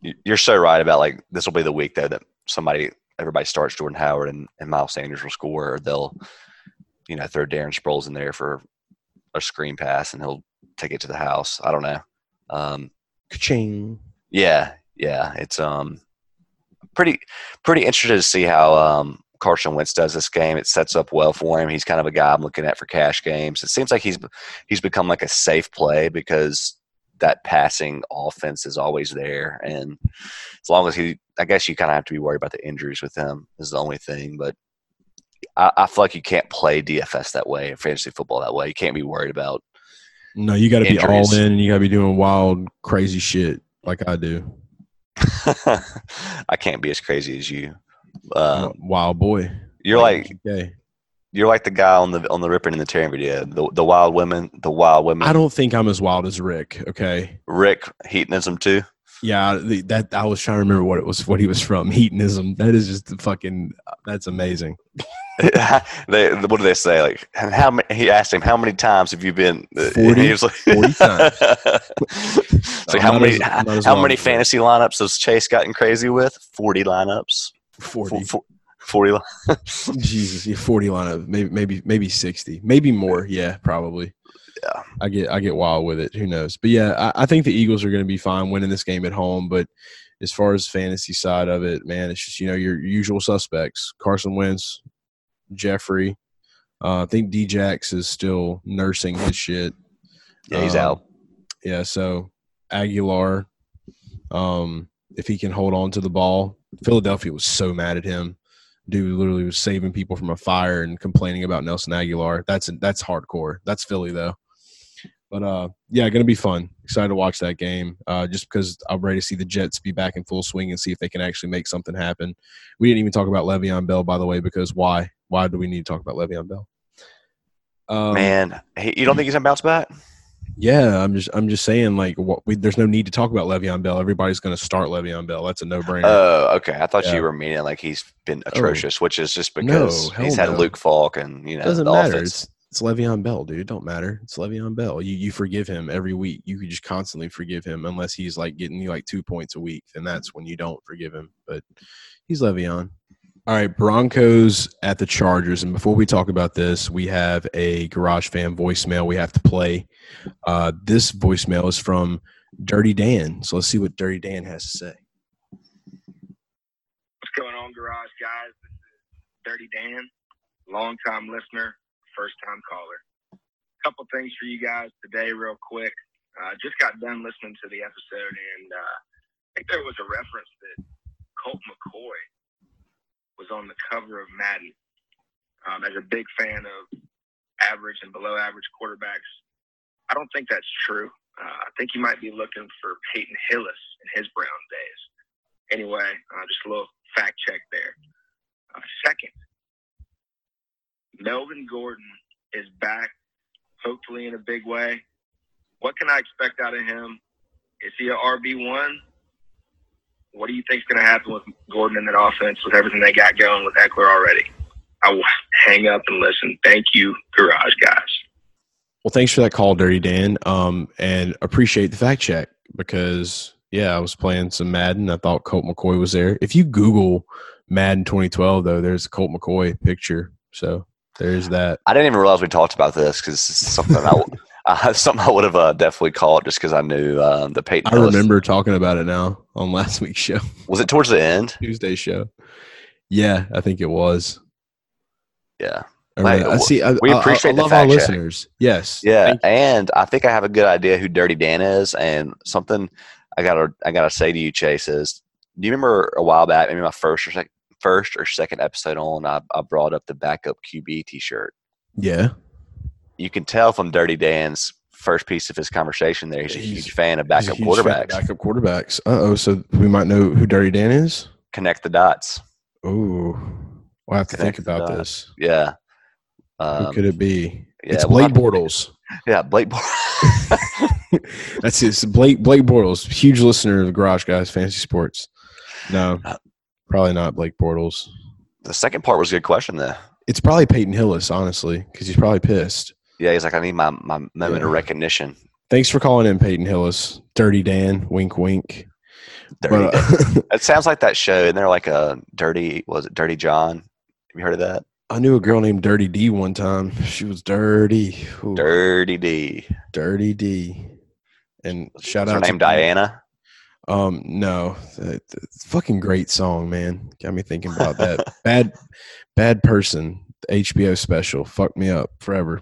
Speaker 2: You- You're so right about like this will be the week though that somebody everybody starts Jordan Howard and, and Miles Sanders will score or they'll you know throw Darren Sproles in there for a screen pass and he'll take it to the house. I don't know. Um,
Speaker 1: Ka-ching.
Speaker 2: yeah, yeah, it's um pretty pretty interested to see how um Carson Wentz does this game. It sets up well for him. He's kind of a guy I'm looking at for cash games. It seems like he's he's become like a safe play because that passing offense is always there, and as long as he, I guess you kind of have to be worried about the injuries with him is the only thing. But I, I feel like you can't play DFS that way, and fantasy football that way. You can't be worried about.
Speaker 1: No, you got to be all in and you got to be doing wild crazy shit like I do.
Speaker 2: I can't be as crazy as you. Um,
Speaker 1: wild boy.
Speaker 2: you're like
Speaker 1: okay.
Speaker 2: You're like the guy on the on the Ripping and the Tearing video. The the wild women, the wild women.
Speaker 1: I don't think I'm as wild as Rick, okay?
Speaker 2: Rick hedonism too.
Speaker 1: Yeah, the, that I was trying to remember what it was what he was from. Hedonism. That is just fucking that's amazing.
Speaker 2: they what do they say? Like how many? He asked him how many times have you been? uh,
Speaker 1: 40
Speaker 2: he was like,
Speaker 1: 40 times.
Speaker 2: like how many?
Speaker 1: as- as
Speaker 2: how many fantasy lineups has Chase gotten crazy with? Forty lineups.
Speaker 1: 40.
Speaker 2: Fo- fo- Forty. li-
Speaker 1: Jesus, yeah, 40 lineup, maybe maybe maybe 60, maybe more. Yeah, probably.
Speaker 2: Yeah.
Speaker 1: I get I get wild with it. Who knows? But yeah, I, I think the Eagles are going to be fine winning this game at home. But as far as fantasy side of it, man, it's just you know your usual suspects: Carson Wentz, Jeffery. Uh, I think Djax is still nursing his shit.
Speaker 2: Yeah, he's
Speaker 1: Um,
Speaker 2: out.
Speaker 1: Yeah, so Agholor, um, if he can hold on to the ball, Philadelphia was so mad at him. Dude literally was saving people from a fire and complaining about Nelson Agholor. That's that's hardcore. That's Philly though. But uh, yeah, gonna be fun. Excited to watch that game. Uh, just because I'm ready to see the Jets be back in full swing and see if they can actually make something happen. We didn't even talk about Le'Veon Bell, by the way, because why? Why do we need to talk about Le'Veon Bell? Um,
Speaker 2: Man, you don't think he's gonna bounce back?
Speaker 1: yeah, I'm just I'm just saying like what we, there's no need to talk about Le'Veon Bell. Everybody's going to start Le'Veon Bell. That's a no brainer.
Speaker 2: Oh, okay. I thought
Speaker 1: Yeah.
Speaker 2: you were meaning like he's been atrocious, which is just because
Speaker 1: hell
Speaker 2: he's had
Speaker 1: no.
Speaker 2: Luke Falk and you know
Speaker 1: it doesn't matter.
Speaker 2: offense.
Speaker 1: It's it's Le'Veon Bell, dude. It don't matter. It's Le'Veon Bell. You you forgive him every week. You could just constantly forgive him unless he's like getting you like two points a week. and that's when you don't forgive him. But he's Le'Veon. All right, Broncos at the Chargers. And before we talk about this, we have a Garage Fam voicemail we have to play. Uh, this voicemail is from Dirty Dan. So let's see what Dirty Dan has to say.
Speaker 3: What's going on, Garage guys? This is Dirty Dan, longtime listener, first time caller. A Couple things for you guys today, real quick. uh, just got done listening to the episode, and uh, I think there was a reference that Colt McCoy was on the cover of Madden. Um, as a big fan of average and below average quarterbacks, I don't think that's true. Uh, I think you might be looking for Peyton Hillis in his Brown days. Anyway, uh, just a little fact check there. Uh, second, Melvin Gordon is back, hopefully in a big way. What can I expect out of him? Is he a RB one? What do you think is going to happen with Gordon in that offense with everything they got going with Ekeler already? I will hang up and listen. Thank you, Garage guys.
Speaker 1: Well, thanks for that call, Dirty Dan, um, and appreciate the fact check because yeah, I was playing some Madden. I thought Colt McCoy was there. If you Google Madden 2012, though, there's a Colt McCoy picture. So there's that.
Speaker 2: I didn't even realize we talked about this because this is something I, w- uh, something I would have uh, definitely called just because I knew um, the Peyton.
Speaker 1: I
Speaker 2: Hillis-
Speaker 1: remember talking about it now on last week's show,
Speaker 2: Was it towards the end?
Speaker 1: Tuesday show. Yeah, I think it was.
Speaker 2: Yeah.
Speaker 1: Or
Speaker 2: Hey,
Speaker 1: I see. I,
Speaker 2: we
Speaker 1: I- I-
Speaker 2: appreciate
Speaker 1: I
Speaker 2: the
Speaker 1: love our
Speaker 2: check.
Speaker 1: listeners. Yes.
Speaker 2: Yeah, and I think I have a good idea who Dirty Dan is, and something I gotta I gotta say to you, Chase is. Do you remember a while back, maybe my first or second first or second episode on, I, I brought up the backup QB T-shirt.
Speaker 1: Yeah.
Speaker 2: You can tell from Dirty Dan's first piece of his conversation there, he's a
Speaker 1: He's-
Speaker 2: huge fan of backup
Speaker 1: fan of
Speaker 2: quarterbacks.
Speaker 1: Backup quarterbacks. Uh oh. So we might know who Dirty Dan is.
Speaker 2: Connect the dots.
Speaker 1: Oh, we'll have to think
Speaker 2: Connect the
Speaker 1: about this.
Speaker 2: Yeah.
Speaker 1: Who
Speaker 2: Um,
Speaker 1: could it be?
Speaker 2: yeah,
Speaker 1: it's Blake Bortles.
Speaker 2: Yeah, Blake. Bor-
Speaker 1: That's. It's Blake Blake Bortles, huge listener of the Garage Guys Fantasy Sports. No,
Speaker 2: Uh,
Speaker 1: probably not Blake Bortles.
Speaker 2: the second part was a good question, though.
Speaker 1: It's probably Peyton Hillis, honestly, because he's probably pissed.
Speaker 2: Yeah, he's like, I need my, my moment
Speaker 1: Yeah.
Speaker 2: of recognition.
Speaker 1: Thanks for calling in, Peyton Hillis. Dirty Dan, wink, wink.
Speaker 2: Dirty
Speaker 1: But, uh,
Speaker 2: It sounds like that show, and they're like a dirty. Was it Dirty John? Have you heard of that?
Speaker 1: I knew a girl named Dirty D one time. She was dirty. Ooh,
Speaker 2: Dirty D.
Speaker 1: Dirty D. And shout
Speaker 2: Is
Speaker 1: out
Speaker 2: her
Speaker 1: to
Speaker 2: name Diana?
Speaker 1: Um, no, fucking great song, man. Got me thinking about that. bad, bad person. HBO special fucked me up forever.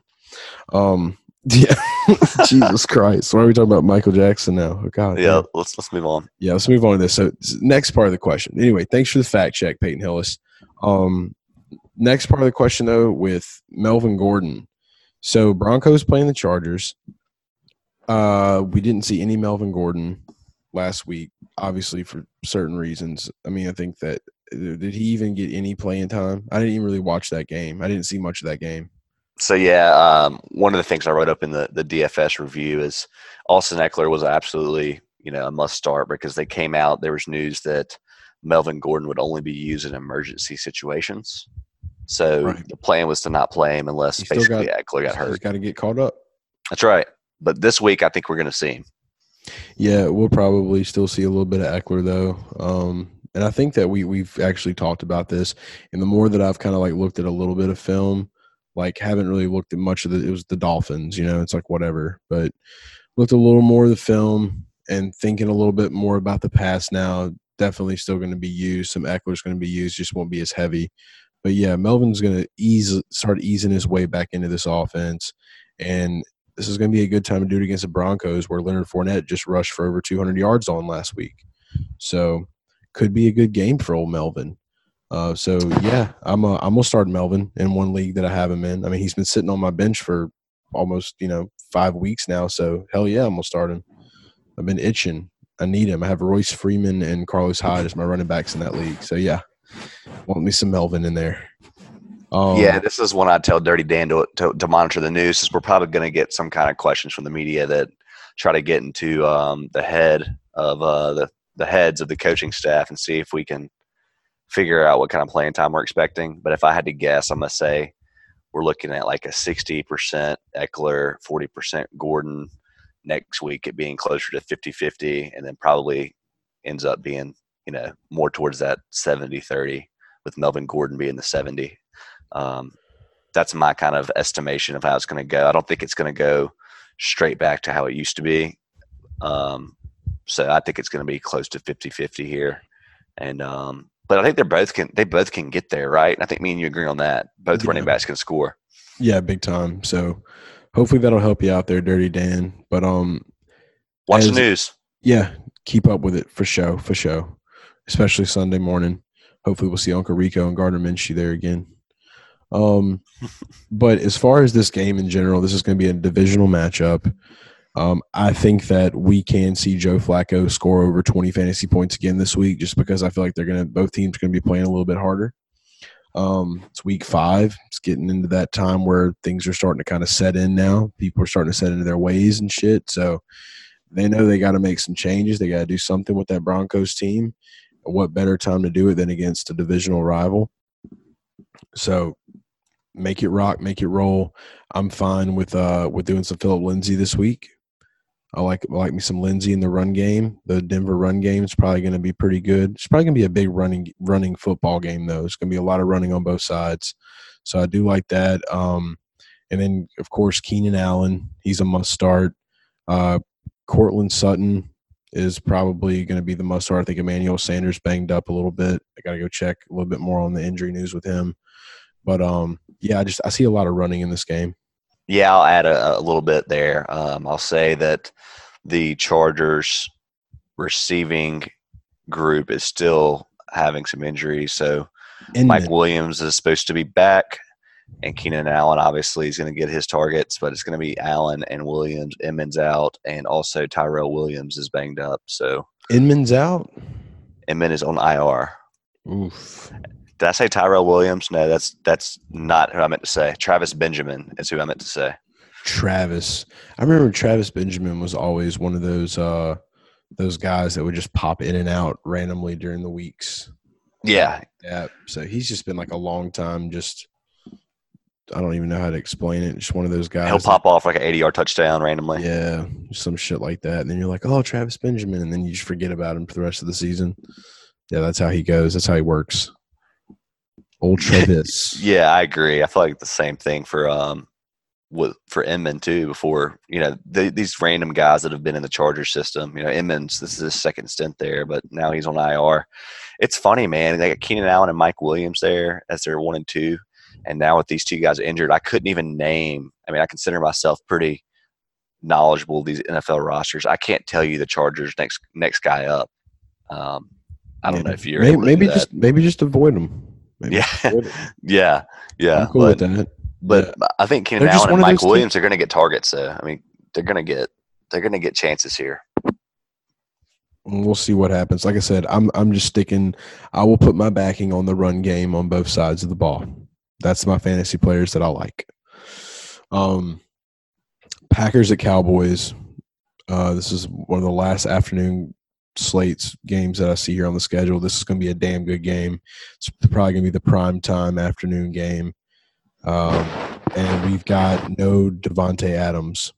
Speaker 1: Um, yeah, Jesus Christ. Why are we talking about Michael Jackson now? Oh God.
Speaker 2: Yeah.
Speaker 1: damn.
Speaker 2: Let's let's move on.
Speaker 1: Yeah, let's move on to this. So, next part of the question. Anyway, thanks for the fact check, Peyton Hillis. Um, next part of the question, though, with Melvin Gordon. So, Broncos playing the Chargers. Uh, we didn't see any Melvin Gordon last week, obviously for certain reasons. I mean, I think that uh, did he even get any playing time? I didn't even really watch that game. I didn't see much of that game.
Speaker 2: So yeah, um, one of the things I wrote up in the the DFS review is Austin Ekeler was absolutely you know a must start because they came out. There was news that Melvin Gordon would only be used in emergency situations. So
Speaker 1: Right.
Speaker 2: the plan was to not play him unless
Speaker 1: He still
Speaker 2: basically
Speaker 1: got-
Speaker 2: Ekeler got
Speaker 1: He's
Speaker 2: hurt.
Speaker 1: got to get caught up.
Speaker 2: That's right. But this week, I think we're going to see him.
Speaker 1: Yeah, we'll probably still see a little bit of Ekeler though. Um, and I think that we we've actually talked about this. And the more that I've kind of like looked at a little bit of film, like haven't really looked at much of the it was the Dolphins, you know, it's like whatever. But looked a little more of the film and thinking a little bit more about the past now. Definitely still going to be used. Some Ekeler's going to be used, just won't be as heavy. But yeah, Melvin's going to ease start easing his way back into this offense. And this is going to be a good time to do it against the Broncos, where Leonard Fournette just rushed for over 200 yards on last week. So, could be a good game for old Melvin. Uh, so yeah, I'm a, I'm gonna start Melvin in one league that I have him in. I mean, he's been sitting on my bench for almost you know five weeks now. So hell yeah, I'm gonna start him. I've been itching. I need him. I have Royce Freeman and Carlos Hyde as my running backs in that league. So yeah, want me some Melvin in there. Um,
Speaker 2: yeah, this is when I tell Dirty Dan to, to, to monitor the news. Is we're probably going to get some kind of questions from the media that try to get into um, the head of uh, the the heads of the coaching staff and see if we can figure out what kind of playing time we're expecting. But if I had to guess, I'm gonna say we're looking at like a 60% Ekeler, 40% Gordon. Next week, it being closer to 50-50, and then probably ends up being you know more towards that 70-30 with Melvin Gordon being the 70. Um, that's my kind of estimation of how it's going to go. I don't think it's going to go straight back to how it used to be. Um, so I think it's going to be close to 50-50 here. And um, but I think they're both can they both can get there, right? And I think me and you agree on that. Both
Speaker 1: Yeah.
Speaker 2: running backs can score.
Speaker 1: Yeah, big time. So hopefully that'll help you out there, Dirty Dan. But um
Speaker 2: Watch the news.
Speaker 1: Yeah, keep up with it for show, for show. Especially Sunday morning. Hopefully, we'll see Uncle Rico and Gardner Minshew there again. Um, but as far as this game in general, this is going to be a divisional matchup. Um, I think that we can see Joe Flacco score over 20 fantasy points again this week, just because I feel like they're going to both teams going to be playing a little bit harder. Um, it's week five. It's getting into that time where things are starting to kind of set in now. People are starting to set into their ways and shit. So they know they got to make some changes. They got to do something with that Broncos team. What better time to do it than against a divisional rival? So make it rock, make it roll. I'm fine with uh with doing some Phillip Lindsay this week. I like I like me some Lindsay in the run game. The Denver run game is probably going to be pretty good. It's probably going to be a big running running football game though. It's going to be a lot of running on both sides. So I do like that. Um, and then of course Keenan Allen, he's a must start. Uh, Courtland Sutton is probably going to be the must start. I think Emmanuel Sanders banged up a little bit. I got to go check a little bit more on the injury news with him. But um, yeah, I just I see a lot of running in this game.
Speaker 2: Yeah, I'll add a, a little bit there. Um, I'll say that the Chargers receiving group is still having some injuries. So Mike. Williams is supposed to be back, and Keenan Allen obviously is going to get his targets, but it's going to be Allen and Williams. Inman's out, and also Tyrell Williams is banged up. So
Speaker 1: Inman's out.
Speaker 2: Inman is on IR.
Speaker 1: Oof.
Speaker 2: Did I say Tyrell Williams? No, that's that's not who I meant to say. Travis Benjamin is who I meant to say.
Speaker 1: Travis. I remember Travis Benjamin was always one of those uh those guys that would just pop in and out randomly during the weeks.
Speaker 2: Yeah,
Speaker 1: Yeah. So he's just been like a long time just I don't even know how to explain it. Just one of those guys.
Speaker 2: he'll
Speaker 1: that-
Speaker 2: pop off like an 80 yard touchdown randomly.
Speaker 1: Yeah, some shit like that. And then you're like, oh, Travis Benjamin. And then you just forget about him for the rest of the season. Yeah, that's how he goes. That's how he works.
Speaker 2: Yeah, I agree. I feel like the same thing for um with for Inman too. Before you know th- these random guys that have been in the Charger system. You know, Inman's this is his second stint there, but now he's on IR. It's funny, man. They got Keenan Allen and Mike Williams there as their one and two, and now with these two guys injured, I couldn't even name. I mean, I consider myself pretty knowledgeable these NFL rosters. I can't tell you the Chargers next next guy up. Um, I don't know if you're
Speaker 1: maybe,
Speaker 2: able to
Speaker 1: maybe just maybe just avoid him. Maybe
Speaker 2: Yeah.
Speaker 1: just avoid him.
Speaker 2: yeah, yeah.
Speaker 1: I'm cool
Speaker 2: but,
Speaker 1: with that.
Speaker 2: But I think Keenan Allen and Mike
Speaker 1: those
Speaker 2: Williams are going to get targets. So I mean, they're going to get they're going to get chances here.
Speaker 1: We'll see what happens. Like I said, I'm I'm just sticking. I will put my backing on the run game on both sides of the ball. That's my fantasy players that I like. Um, Packers at Cowboys. Uh, this is one of the last afternoon slates games that I see here on the schedule. This is going to be a damn good game. It's probably going to be the prime time afternoon game. Um, and we've got no Davante Adams.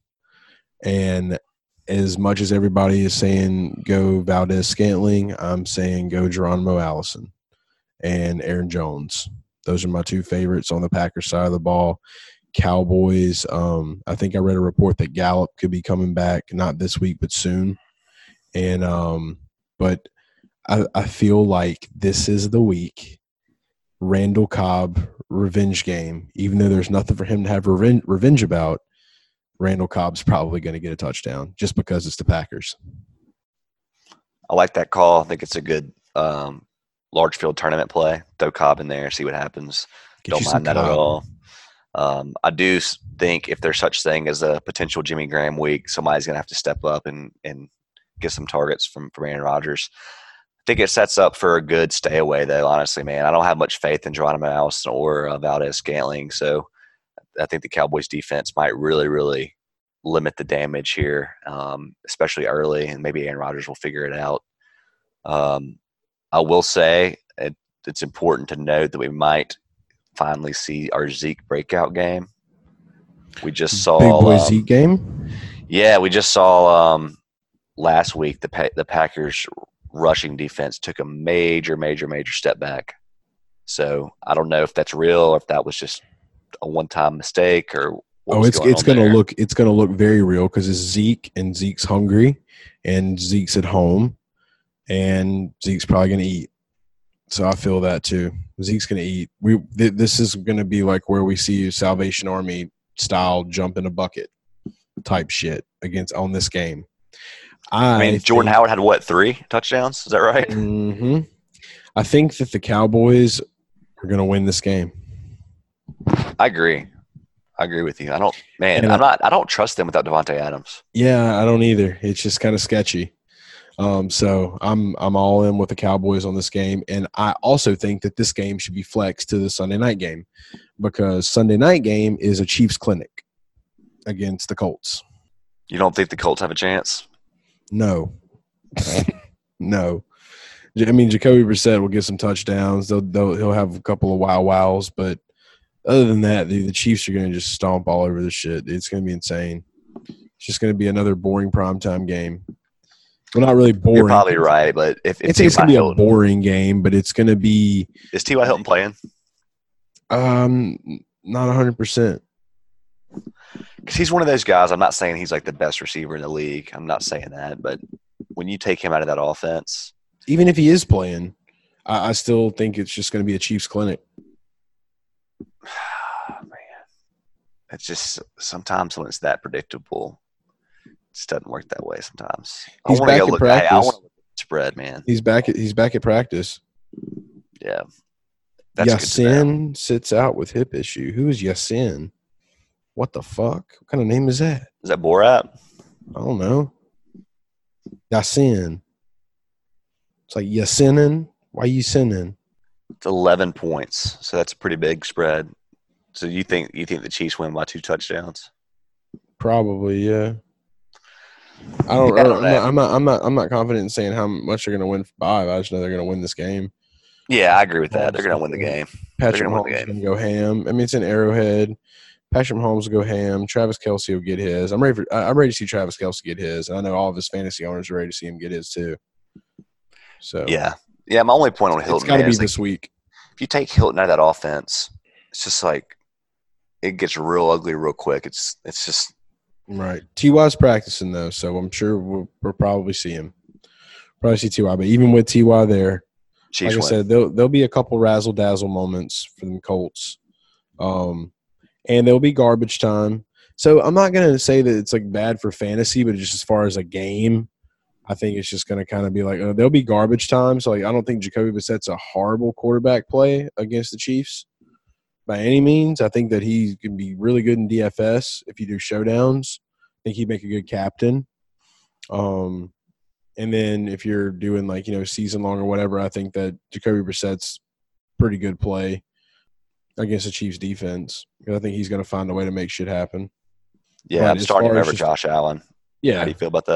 Speaker 1: And as much as everybody is saying go Valdes-Scantling, I'm saying go Geronimo Allison and Aaron Jones. Those are my two favorites on the Packers side of the ball. Cowboys, um, I think I read a report that Gallup could be coming back, not this week, but soon. And um, but I, I feel like this is the week Randall Cobb revenge game. Even though there's nothing for him to have revenge, revenge about, Randall Cobb's probably going to get a touchdown just because it's the Packers.
Speaker 2: I like that call. I think it's a good um, large field tournament play. Throw Cobb in there, see what happens.
Speaker 1: Get
Speaker 2: Don't mind that at all. Um, I do think if there's such thing as a potential Jimmy Graham week, somebody's going to have to step up and and get some targets from from Aaron Rodgers. I think it sets up for a good stay away, though. Honestly, man, I don't have much faith in Geronimo Allison or uh, Valdes-Scantling, so I think the Cowboys' defense might really, really limit the damage here, um, especially early, and maybe Aaron Rodgers will figure it out. Um, I will say it, it's important to note that we might finally see our Zeke breakout game. We just saw
Speaker 1: Big boy
Speaker 2: um,
Speaker 1: Zeke game.
Speaker 2: yeah, we just saw um, last week the pa- the Packers rushing defense took a major, major, major step back. So I don't know if that's real or if that was just a one time mistake or
Speaker 1: Oh, it's
Speaker 2: going
Speaker 1: it's gonna
Speaker 2: there.
Speaker 1: look it's gonna look very real because it's Zeke and Zeke's hungry, and Zeke's at home, and Zeke's probably gonna eat. So I feel that too. Zeke's gonna eat. We th- this is gonna be like where we see Salvation Army style jump in a bucket type shit against on this game. I,
Speaker 2: I mean, Jordan
Speaker 1: think,
Speaker 2: Howard had what three touchdowns? Is that right?
Speaker 1: Mm-hmm. I think that the Cowboys are going to win this game.
Speaker 2: I agree. I agree with you. I don't, man.
Speaker 1: And
Speaker 2: I'm not. I don't trust them without Davante Adams.
Speaker 1: Yeah, I don't either. It's just kind of sketchy. Um, so I'm I'm all in with the Cowboys on this game, and I also think that this game should be flexed to the Sunday night game because Sunday night game is a Chiefs clinic against the Colts.
Speaker 2: You don't think the Colts have a chance?
Speaker 1: No, no. I mean, Jacoby Brissett will get some touchdowns. They'll, they'll he'll have a couple of wow wows, but other than that, the, the Chiefs are going to just stomp all over the shit. It's going to be insane. It's just going to be another boring primetime game. Well, not really boring.
Speaker 2: You're probably right, but if, if
Speaker 1: it's going to be a boring game, but it's going to be
Speaker 2: is T.Y. Hilton playing?
Speaker 1: um not 100%.
Speaker 2: Because he's one of those guys. I'm not saying he's like the best receiver in the league. I'm not saying that, but when you take him out of that offense,
Speaker 1: Even if he is playing, I, I still think it's just going to be a Chiefs clinic.
Speaker 2: man, it's just sometimes when it's that predictable, it just doesn't work that way. Sometimes
Speaker 1: He's
Speaker 2: I want to
Speaker 1: back
Speaker 2: go
Speaker 1: in
Speaker 2: look. I, I
Speaker 1: practice.
Speaker 2: want to look at spread, man.
Speaker 1: He's back at he's back at practice.
Speaker 2: Yeah, that's.
Speaker 1: Yasin sits out with hip issue. Who is Yasin? What the fuck? What kind of name is that?
Speaker 2: Is that Borat?
Speaker 1: I don't know. Yasin. It's like Yasinin. Why you sinning?
Speaker 2: It's 11 points, so that's a pretty big spread. So you think you think the Chiefs win by two touchdowns?
Speaker 1: Probably, yeah. I don't.
Speaker 2: I don't
Speaker 1: am
Speaker 2: know.
Speaker 1: not, I'm not. I'm not. I'm not confident in saying how much they're going to win by. I just know they're going to win this game.
Speaker 2: Yeah, I agree with that. They're going to win the game.
Speaker 1: Patrick Mahomes going to go ham. I mean, it's an Arrowhead. Patrick Mahomes will go ham. Travis Kelce will get his. I'm ready for. I'm ready to see Travis Kelce get his, and I know all of his fantasy owners are ready to see him get his too. So
Speaker 2: Yeah, yeah. My only point on
Speaker 1: it's
Speaker 2: Hilton
Speaker 1: got to be
Speaker 2: is like,
Speaker 1: this week.
Speaker 2: if you take Hilton out of that offense, it's just like it gets real ugly real quick. It's it's just
Speaker 1: Right. Ty's practicing though, so I'm sure we'll, we'll probably see him. Probably see Ty, but even with Ty there,
Speaker 2: Chiefs
Speaker 1: like I
Speaker 2: win.
Speaker 1: said, there'll there'll be a couple razzle dazzle moments for the Colts, um, and there'll be garbage time. So I'm not gonna say that it's like bad for fantasy, but just as far as a game, I think it's just gonna kind of be like uh, there'll be garbage time. So like I don't think Jacoby Brissett's a horrible quarterback play against the Chiefs by any means. I think that he can be really good in DFS if you do showdowns. I think he'd make a good captain. Um, and then if you're doing like you know season long or whatever, I think that Jacoby Brissett's pretty good play against the Chiefs defense. I think he's going to find a way to make shit happen.
Speaker 2: yeah,
Speaker 1: but
Speaker 2: I'm starting over
Speaker 1: just-
Speaker 2: Josh Allen.
Speaker 1: Yeah.
Speaker 2: How do you feel about that?